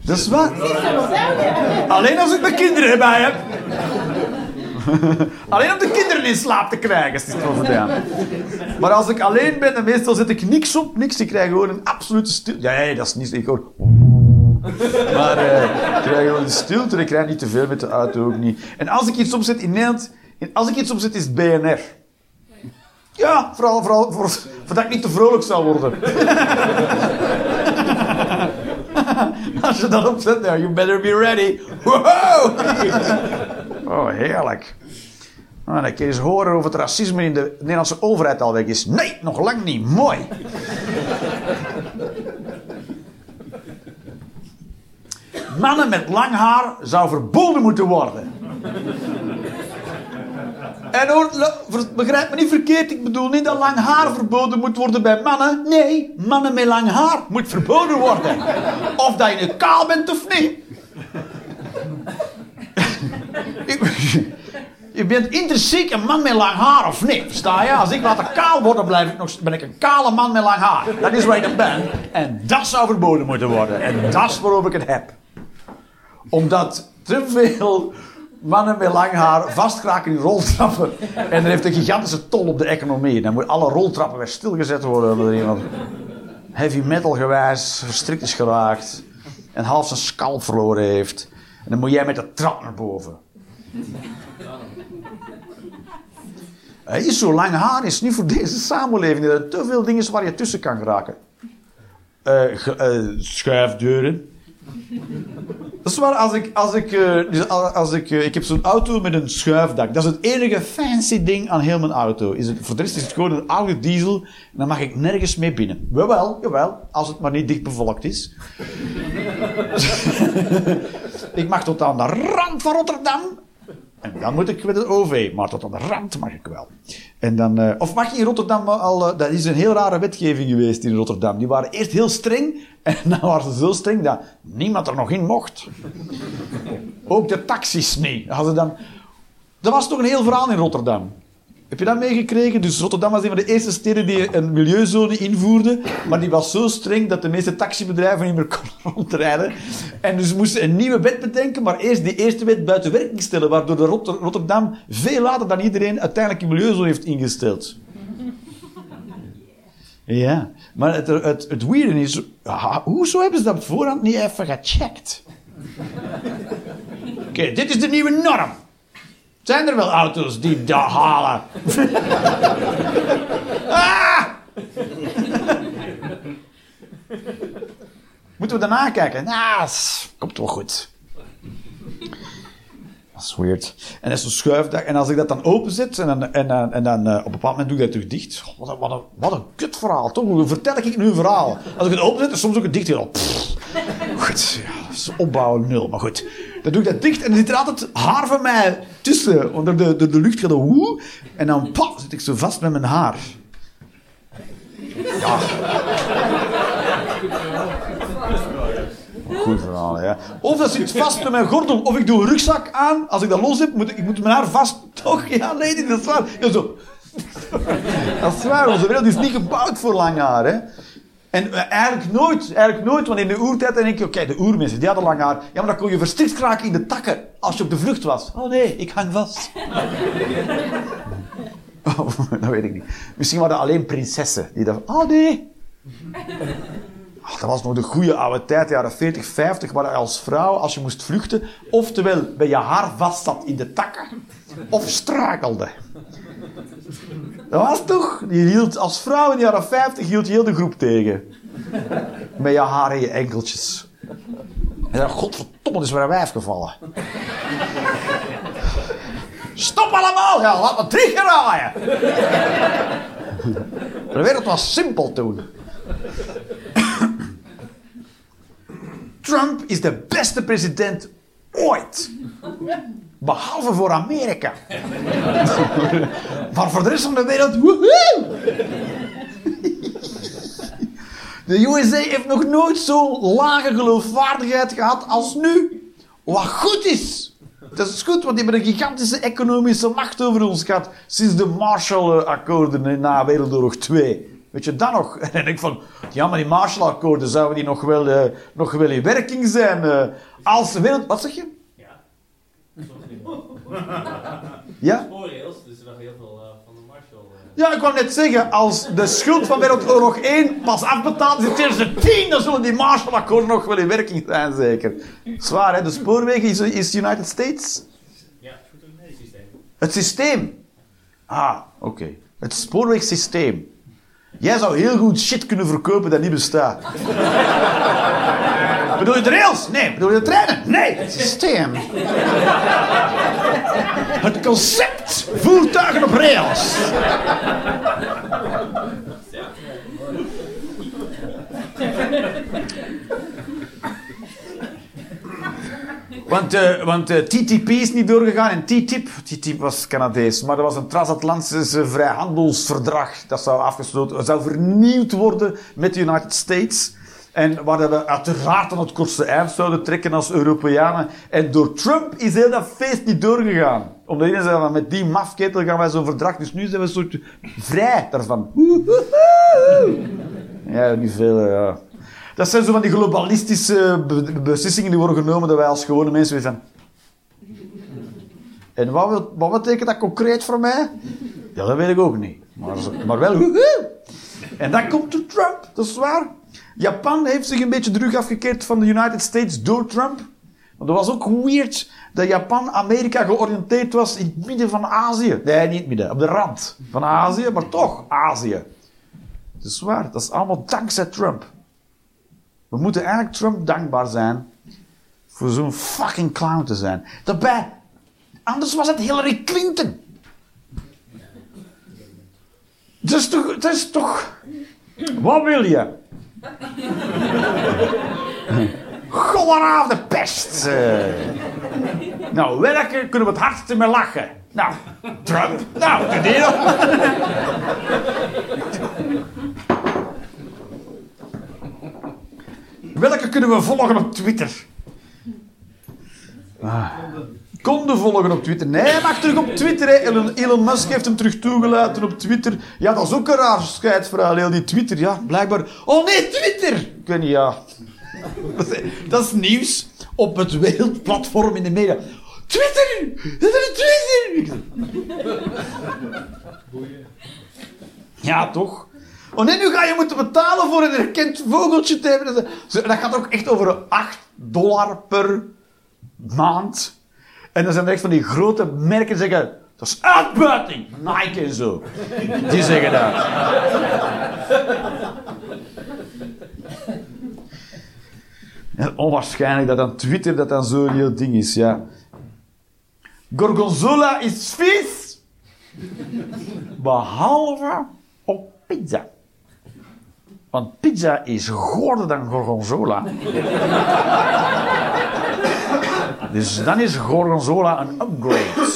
Dat is waar. Alleen als ik mijn kinderen erbij heb. alleen om de kinderen in slaap te krijgen, is het wel gedaan. Maar als ik alleen ben, dan meestal zet ik niks op, niks. Ik krijg gewoon een absolute stilte. Ja, ja, dat is niet... Ik hoor... Maar eh, ik krijg gewoon een stilte. Ik krijg niet te veel met de auto ook niet. En als ik iets opzet in Nederland... Als ik iets opzet, is het BNR. Ja, vooral, vooral voor, voordat ik niet te vrolijk zou worden. *laughs* Als je dat opzet, nou, you better be ready. Wow! Oh, heerlijk. Nou, dan kun eens horen over het racisme in de Nederlandse overheid al weg is. Nee, nog lang niet. Mooi. Mannen met lang haar zou verboden moeten worden. En begrijp me niet verkeerd, ik bedoel niet dat lang haar verboden moet worden bij mannen. Nee, mannen met lang haar moet verboden worden. Of dat je kaal bent of niet. *laughs* Je bent intrinsiek een man met lang haar of niet? Versta je? Als ik later kaal word, blijf ik nog, ben ik een kale man met lang haar. Dat is waar ik ben. En dat zou verboden moeten worden. En dat is waarover ik het heb. Omdat te veel mannen met lang haar vastkraken in roltrappen. En dat heeft een gigantische tol op de economie. Dan moeten alle roltrappen weer stilgezet worden. Omdat iemand heavy metal gewijs verstrikt is geraakt. En half zijn scalp verloren heeft. En dan moet jij met de trap naar boven. Hij is zo lang haar, is niet voor deze samenleving. Er zijn te veel dingen waar je tussen kan geraken. Eh, eh, schuifdeuren. *laughs* Dat is waar, als ik, als ik, eh, dus als als ik, eh, ik heb zo'n auto met een schuifdak. Dat is het enige fancy ding aan heel mijn auto. Is het, voor de rest is het gewoon een oude diesel. En dan mag ik nergens mee binnen. Jawel, jawel, als het maar niet dicht bevolkt is. *laughs* ik mag tot aan de rand van Rotterdam. Dan moet ik met het OV, maar tot aan de rand mag ik wel. En dan, eh, of mag je in Rotterdam al... eh, dat is een heel rare wetgeving geweest in Rotterdam. Die waren eerst heel streng. *laughs* En dan waren ze zo streng dat niemand er nog in mocht. Ook de taxis niet. Hadden dan... Dat was toch een heel verhaal in Rotterdam. Heb je dat meegekregen? Dus Rotterdam was een van de eerste steden die een milieuzone invoerde. Maar die was zo streng dat de meeste taxibedrijven niet meer *laughs* konden rondrijden. En dus moesten een nieuwe wet bedenken, maar eerst die eerste wet buiten werking stellen. Waardoor de Rotter- Rotterdam veel later dan iedereen uiteindelijk een milieuzone heeft ingesteld. *laughs* Ja, maar het, het, is, hoezo hebben ze dat voorhand niet even gecheckt? *laughs* Oké, dit is de nieuwe norm. Zijn er wel auto's die dat halen? *laughs* ah! Moeten we daarna kijken? Nou, komt wel goed. Dat is weird. En dat is zo'n schuifdak. En als ik dat dan openzet en dan, en, dan- en dan eh, op een bepaald moment doe ik dat terug dicht. Wat een, wat een, wat een kutverhaal, toch? Hoe vertel ik nu een verhaal? Als ik het openzet, is soms ook het dicht. Goed, ja, dat is opbouwen nul. Maar goed, dan doe ik dat dicht en er zit er altijd haar van mij tussen. Onder de, de, de lucht woe. En dan paf, zit ik zo vast met mijn haar. Goed verhaal, ja. Of dat zit vast met mijn gordel. Of ik doe een rugzak aan. Als ik dat los heb, moet ik, moet mijn haar vast... Toch? Ja, nee, dit is waar. Ja, zo. Dat is waar. Onze wereld is niet gebouwd voor lang haar, hè. En eh, eigenlijk nooit, eigenlijk nooit, want in de oertijd denk je, oké, de oermensen, die hadden lang haar. Ja, maar dan kon je verstrikt kraken in de takken als je op de vlucht was. Oh nee, ik hang vast. *laughs* Oh, *laughs* dat weet ik niet. Misschien waren dat alleen prinsessen die dachten, oh nee. Ach, dat was nog de goede oude tijd, de jaren 40, 50, waar als vrouw, als je moest vluchten, oftewel bij je haar vast zat in de takken, of strakelde. Dat was toch? Je hield, als vrouw in de jaren 50 hield je heel de groep tegen. Met je haar en je enkeltjes. En dan, godverdomme, is weer een wijf gevallen. Stop allemaal, ja, laat me terugraaien. De wereld was simpel toen. Trump is de beste president ooit. Behalve voor Amerika. maar voor de rest van de wereld, woehoe! De USA heeft nog nooit zo'n lage geloofwaardigheid gehad als nu. Wat goed is. Dat is goed, want die hebben een gigantische economische macht over ons gehad sinds de Marshall-akkoorden na Wereldoorlog 2. Weet je dat nog? *laughs* En dan denk ik van, ja, maar die Marshall-akkoorden, zouden die nog wel, eh, nog wel in werking zijn eh, als wereld... Wat zeg je? Ja? Spoorrails, dus er heel veel eh, van de Marshall. eh, Ja, ik wou net zeggen, als de schuld van Wereldoorlog 1 pas afbetaald is in 2010, dan zullen die Marshall-akkoorden nog wel in werking zijn, zeker. Zwaar, hè? De spoorwegen is, is United States. ja, het goed systeem. Het systeem. Ah, oké. Het spoorwegsysteem. Jij zou heel goed shit kunnen verkopen dat niet bestaat. Bedoel je de rails? Nee. Bedoel je de treinen? Nee. Het systeem. Het concept. Voertuigen op rails. Want, eh, want eh, TTP is niet doorgegaan en TTIP, TTIP was Canadees, maar dat was een transatlantisch vrijhandelsverdrag dat zou afgesloten, zou vernieuwd worden met de United States. En waar we uiteraard aan het kortste eind zouden trekken als Europeanen. En door Trump is heel dat feest niet doorgegaan. Omdat iedereen zei met die mafketel gaan wij zo'n verdrag. Dus nu zijn we een soort vrij daarvan. Ja, niet veel, ja. Dat zijn zo van die globalistische be- beslissingen die worden genomen dat wij als gewone mensen weer van... En wat, wat betekent dat concreet voor mij? Ja, dat weet ik ook niet. Maar, maar wel. En dan komt de Trump, dat is waar. Japan heeft zich een beetje terug afgekeerd van de United States door Trump. Want dat was ook weird dat Japan Amerika georiënteerd was in het midden van Azië. Nee, niet midden, op de rand van Azië, maar toch Azië. Dat is waar, dat is allemaal dankzij Trump. We moeten eigenlijk Trump dankbaar zijn voor zo'n fucking clown te zijn. Daarbij, anders was het Hillary Clinton. Dat is toch... Dat is toch... Wat wil je? Goderaaf de pest. Nou, welke kunnen we het hardste mee lachen? Nou, Trump. Nou, de deal. Welke kunnen we volgen op Twitter? Ah. Konden volgen op Twitter. Nee, hij mag terug op Twitter. Hè. Elon, Musk heeft hem terug toegelaten op Twitter. Ja, dat is ook een raar scheidverhaal, heel die Twitter. Ja, blijkbaar. Oh nee, Twitter! Ik weet niet, ja. Dat is, nieuws op het wereldplatform in de media. Twitter! Dat is Twitter! Ja, toch? Oh nee, nu ga je moeten betalen voor een erkend vogeltje te hebben. Dat gaat ook echt over 8 dollar per maand. En dan zijn er echt van die grote merken die zeggen... Dat is uitbuiting! Nike en zo. Die zeggen dat. Ja, onwaarschijnlijk dat dan Twitter dat dan zo'n heel ding is, ja. Gorgonzola is vies! Behalve op pizza. Want pizza is goorder dan gorgonzola. Dus dan is gorgonzola een upgrade.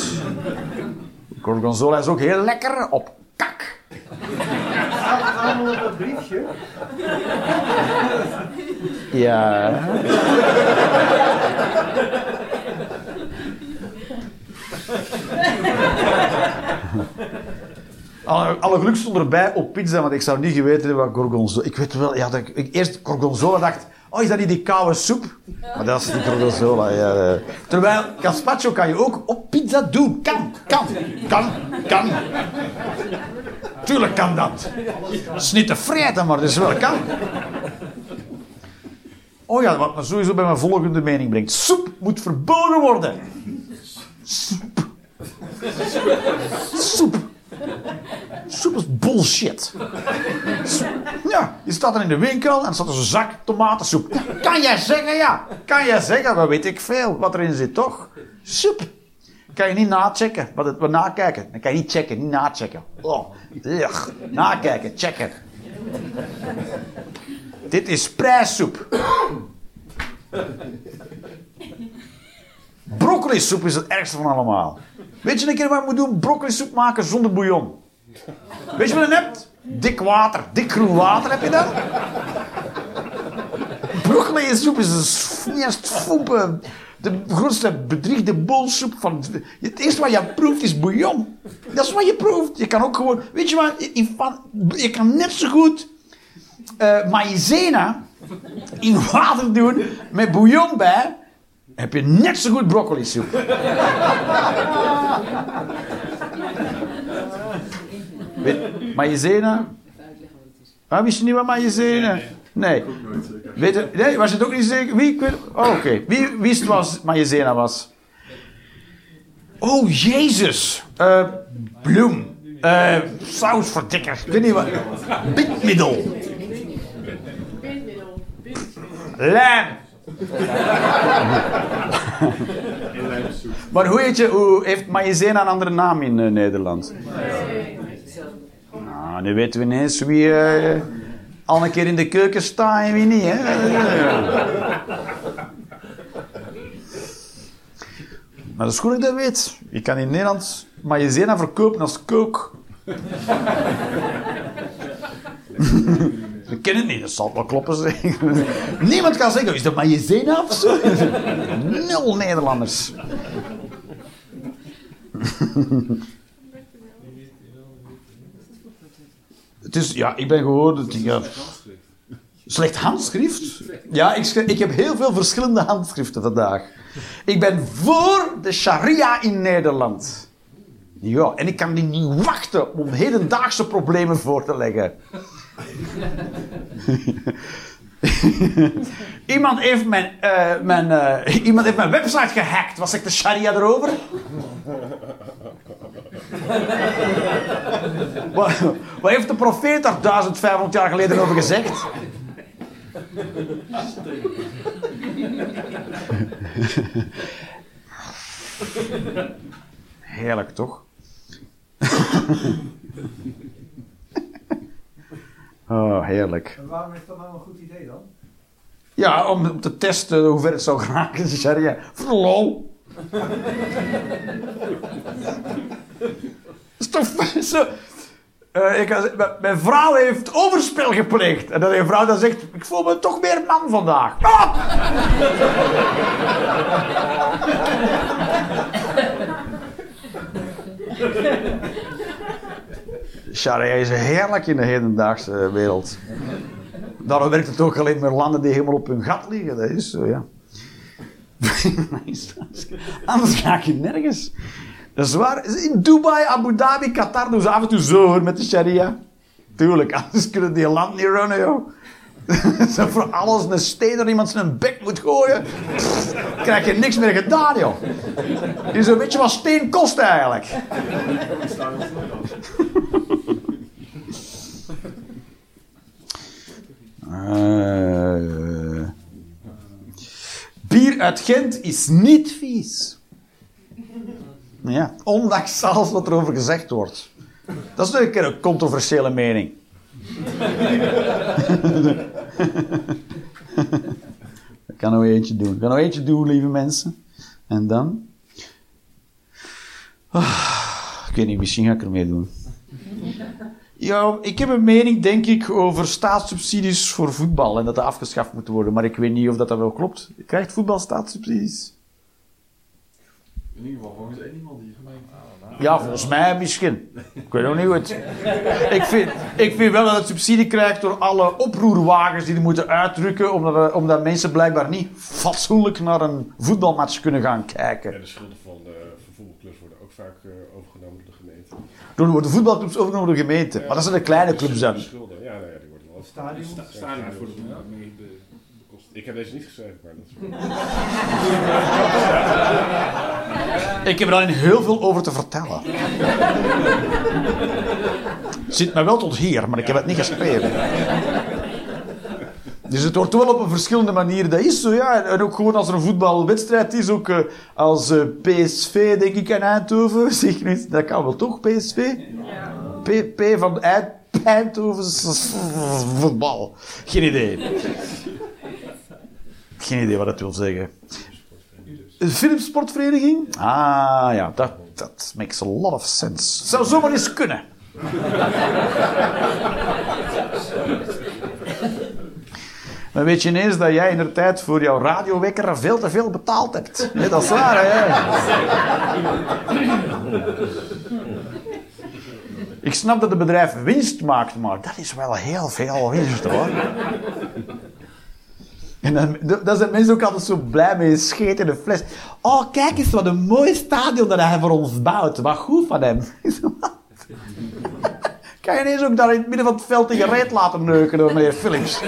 Gorgonzola is ook heel lekker op kak. Allemaal op dat briefje. Ja. Alle, alle geluk stond erbij op pizza, want ik zou niet geweten hebben wat gorgonzola... Ik weet wel, ja, dat ik, ik eerst gorgonzola dacht... Oh, is dat niet die koude soep? Maar dat is niet gorgonzola, ja. eh. Terwijl, gazpacho kan je ook op pizza doen. Kan, kan, kan, kan. Tuurlijk kan dat. Het is niet te vreten, maar het is wel kan. Oh ja, wat me sowieso bij mijn volgende mening brengt. Soep moet verboden worden. Soep. Soep. Is bullshit. Ja, je staat er in de winkel en staat er zo'n zak tomatensoep. Kan jij zeggen, ja. Kan jij zeggen, wat weet ik veel wat erin zit, toch? Soep. Kan je niet nachecken, wat het, wat nakijken. Dan kan je niet checken, niet nachecken. Oh, ugh. nakijken, checken. Dit is prijssoep. Broccoli-soep is het ergste van allemaal. Weet je een keer wat je moet doen? Broccoli-soep maken zonder bouillon. Weet je wat je hebt? Dik water. Dik groen water heb je dan. Broccoli-soep is een foepen. De grootste bedriegde bolsoep van... Het eerste wat je proeft is bouillon. Dat is wat je proeft. Je kan ook gewoon... Weet je wat? Je kan net zo goed eh maïzena in water doen met bouillon bij, heb je net zo goed broccoli soep. Weet, maïzena? Ah, wist je niet wat maïzena? Nee. Weet je, nee, was je het ook niet zeker? Wie? Oh, oké. Wie wist wat maïzena was? Oh, Jezus. Eh, bloem. Eh, sausverdikker. Ik weet niet wat. Bindmiddel. Bindmiddel. *laughs* Maar hoe, heet je, hoe heeft maïzena een andere naam in eh, Nederland? Nou, nu weten we ineens wie eh, al een keer in de keuken staat en wie niet. Hè? maar dat is goed dat je dat weet. Je kan in Nederland maïzena verkopen als kook. *laughs* Ik ken het niet, dat zal wel kloppen. *laughs* Niemand kan zeggen, is dat Maïzena of zo? *laughs* Nul Nederlanders. Het is, ja, ik ben gewoon... het- Ja, slecht handschrift? Ja, ik, ik heb heel veel verschillende handschriften vandaag. Ik ben voor de sharia in Nederland. Ja, en ik kan die niet wachten om hedendaagse problemen voor te leggen. *laughs* iemand, heeft mijn, eh, mijn, eh, iemand heeft mijn website gehackt. Was ik de sharia erover? *laughs* wat, wat heeft de profeet daar 1500 jaar geleden over gezegd? *laughs* Heerlijk, toch? Oh, heerlijk. En waarom is dat nou een goed idee dan? Ja, om te testen hoe ver het zou geraken, de sharia. Voor de lol. is toch *laughs* zo... Eh, ik, zeggen, mijn- mijn vrouw heeft overspel gepleegd. En dat een vrouw dan zegt, ik voel me toch meer man vandaag. Ah! *laughs* Sharia is heerlijk in de hedendaagse wereld. Daarom werkt het ook alleen met landen die helemaal op hun gat liggen. Dat is zo, ja. *laughs* Anders ga ik nergens. Dat is waar. In Dubai, Abu Dhabi, Qatar doen ze af en toe zo met de sharia. Tuurlijk, *laughs* anders kunnen die land niet runnen, joh. *laughs* Voor alles een steen er iemand zijn bek moet gooien. krijg je niks meer gedaan, joh. Is een beetje wat steen kost eigenlijk. Eh, bier uit Gent is niet vies. Ja, ondanks alles wat erover gezegd wordt. Dat is keer een controversiële mening. Ik kan nog eentje doen. Ik kan nog eentje doen, lieve mensen. En dan... Ah, ik weet niet, misschien ga ik ermee doen. Ja, ik heb een mening, denk ik, over staatssubsidies voor voetbal en dat dat afgeschaft moet worden. Maar ik weet niet of dat, dat wel klopt. Krijgt voetbal staatssubsidies? In ieder geval volgens één iemand die gemeente. Ja, volgens mij misschien. Ik weet nog niet goed. *laughs* Ik vind, ik vind wel dat het subsidie krijgt door alle oproerwagens die er moeten uitdrukken, omdat, er- omdat mensen blijkbaar niet fatsoenlijk naar een voetbalmatch kunnen gaan kijken. Ja, de schulden van de van voetbalclubs worden ook vaak eh, overgenomen door de gemeente. Door de voetbalclubs overgenomen door de gemeente. Maar dat zijn de kleine clubs dan. Ja, ja, die worden wel. Stadion mee bekost. Ik heb deze niet geschreven, maar dat is Ik heb er alleen heel veel over te vertellen. Het zit me wel tot hier, maar ik heb het niet geschreven. Dus het wordt wel op een verschillende manier. Dat is zo, ja. En ook gewoon als er een voetbalwedstrijd is, ook eh, als eh, PSV, denk ik, aan Eindhoven. *laughs* Zeg niet, dat kan wel toch, PSV? P, P van Eind, Eindhoven, voetbal. Geen idee. Geen idee wat dat wil zeggen. Philips Sportvereniging? Ah ja, dat, dat makes a lot of sense. Zou zomaar eens kunnen. Maar weet je ineens dat jij in de tijd voor jouw radiowekker veel te veel betaald hebt? Dat is waar, hè? Ik snap dat het bedrijf winst maakt, maar dat is wel heel veel winst, hoor. En dan, daar zijn mensen ook altijd zo blij mee, scheet in de fles. Oh, kijk eens wat een mooi stadion dat hij voor ons bouwt. Wat goed van hem. *laughs* Kan je ineens ook daar in het midden van het veld tegen reet laten neuken door meneer Philips?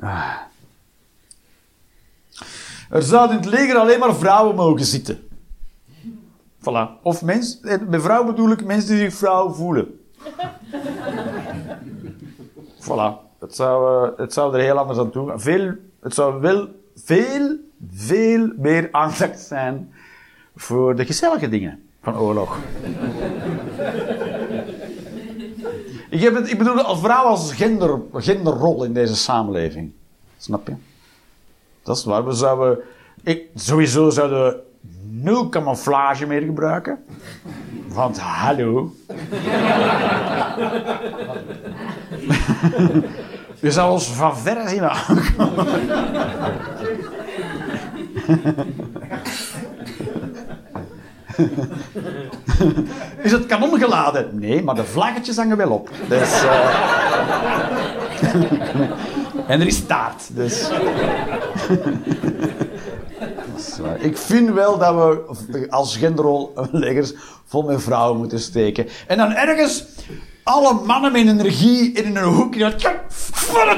Ah. Er zouden in het leger alleen maar vrouwen mogen zitten. Voilà. Of mens, eh, met vrouw bedoel ik mensen die zich vrouw voelen. voilà. Het zou, eh, het zou er heel anders aan toe gaan. Veel, het zou wel veel, veel meer aandacht zijn voor de gezellige dingen van oorlog. ik, het, ik bedoel als vrouw als gender, genderrol in deze samenleving. Snap je? Dat is waar. We zouden, ik, sowieso zouden nul camouflage meer gebruiken. Want hallo. *laughs* Je zou ons van verre zien aankomen. Is het kanon geladen? Nee, maar de vlaggetjes hangen wel op. Dus, eh, *laughs* en er is taart. Dus. Dat. Ik vind wel dat we als genderolleggers vol met vrouwen moeten steken. En dan ergens alle mannen met energie in een hoekje. Van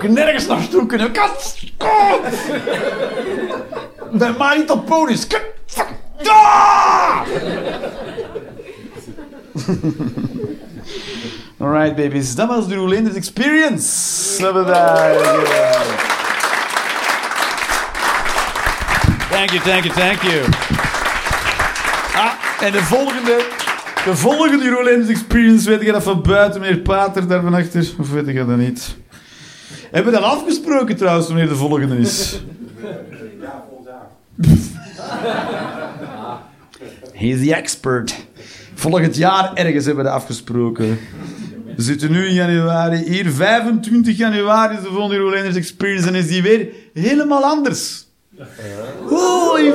Ik kan nergens naartoe kunnen. Kat! Bij My. Kat! Alright, babies. Dat was de Roelinders Experience. We daar. Thank you, thank you, thank you. Ah, en de volgende... De volgende Roelinders Experience, weet je dat van buiten, meneer Pater, daar van achter? Of weet je dat niet? Hebben we dat afgesproken trouwens, wanneer de volgende is? Ja, volgend jaar. He's the expert. Volgend jaar ergens hebben we dat afgesproken. We zitten nu in januari. Hier, 25 januari is de volgende Rolanders Experience en is die weer helemaal anders. Holy.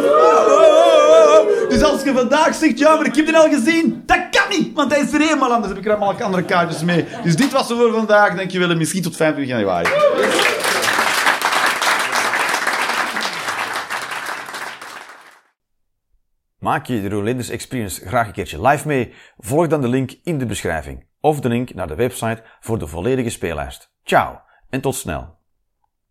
Als je vandaag zegt, ja, maar ik heb die al gezien, dat kan niet, want hij is er helemaal anders. Heb ik er allemaal andere kaartjes mee. Dus dit was het voor vandaag. Dankjewel en misschien tot 25 januari. Maak je de Rolanders Experience graag een keertje live mee? Volg dan de link in de beschrijving of de link naar de website voor de volledige speellijst. Ciao en tot snel.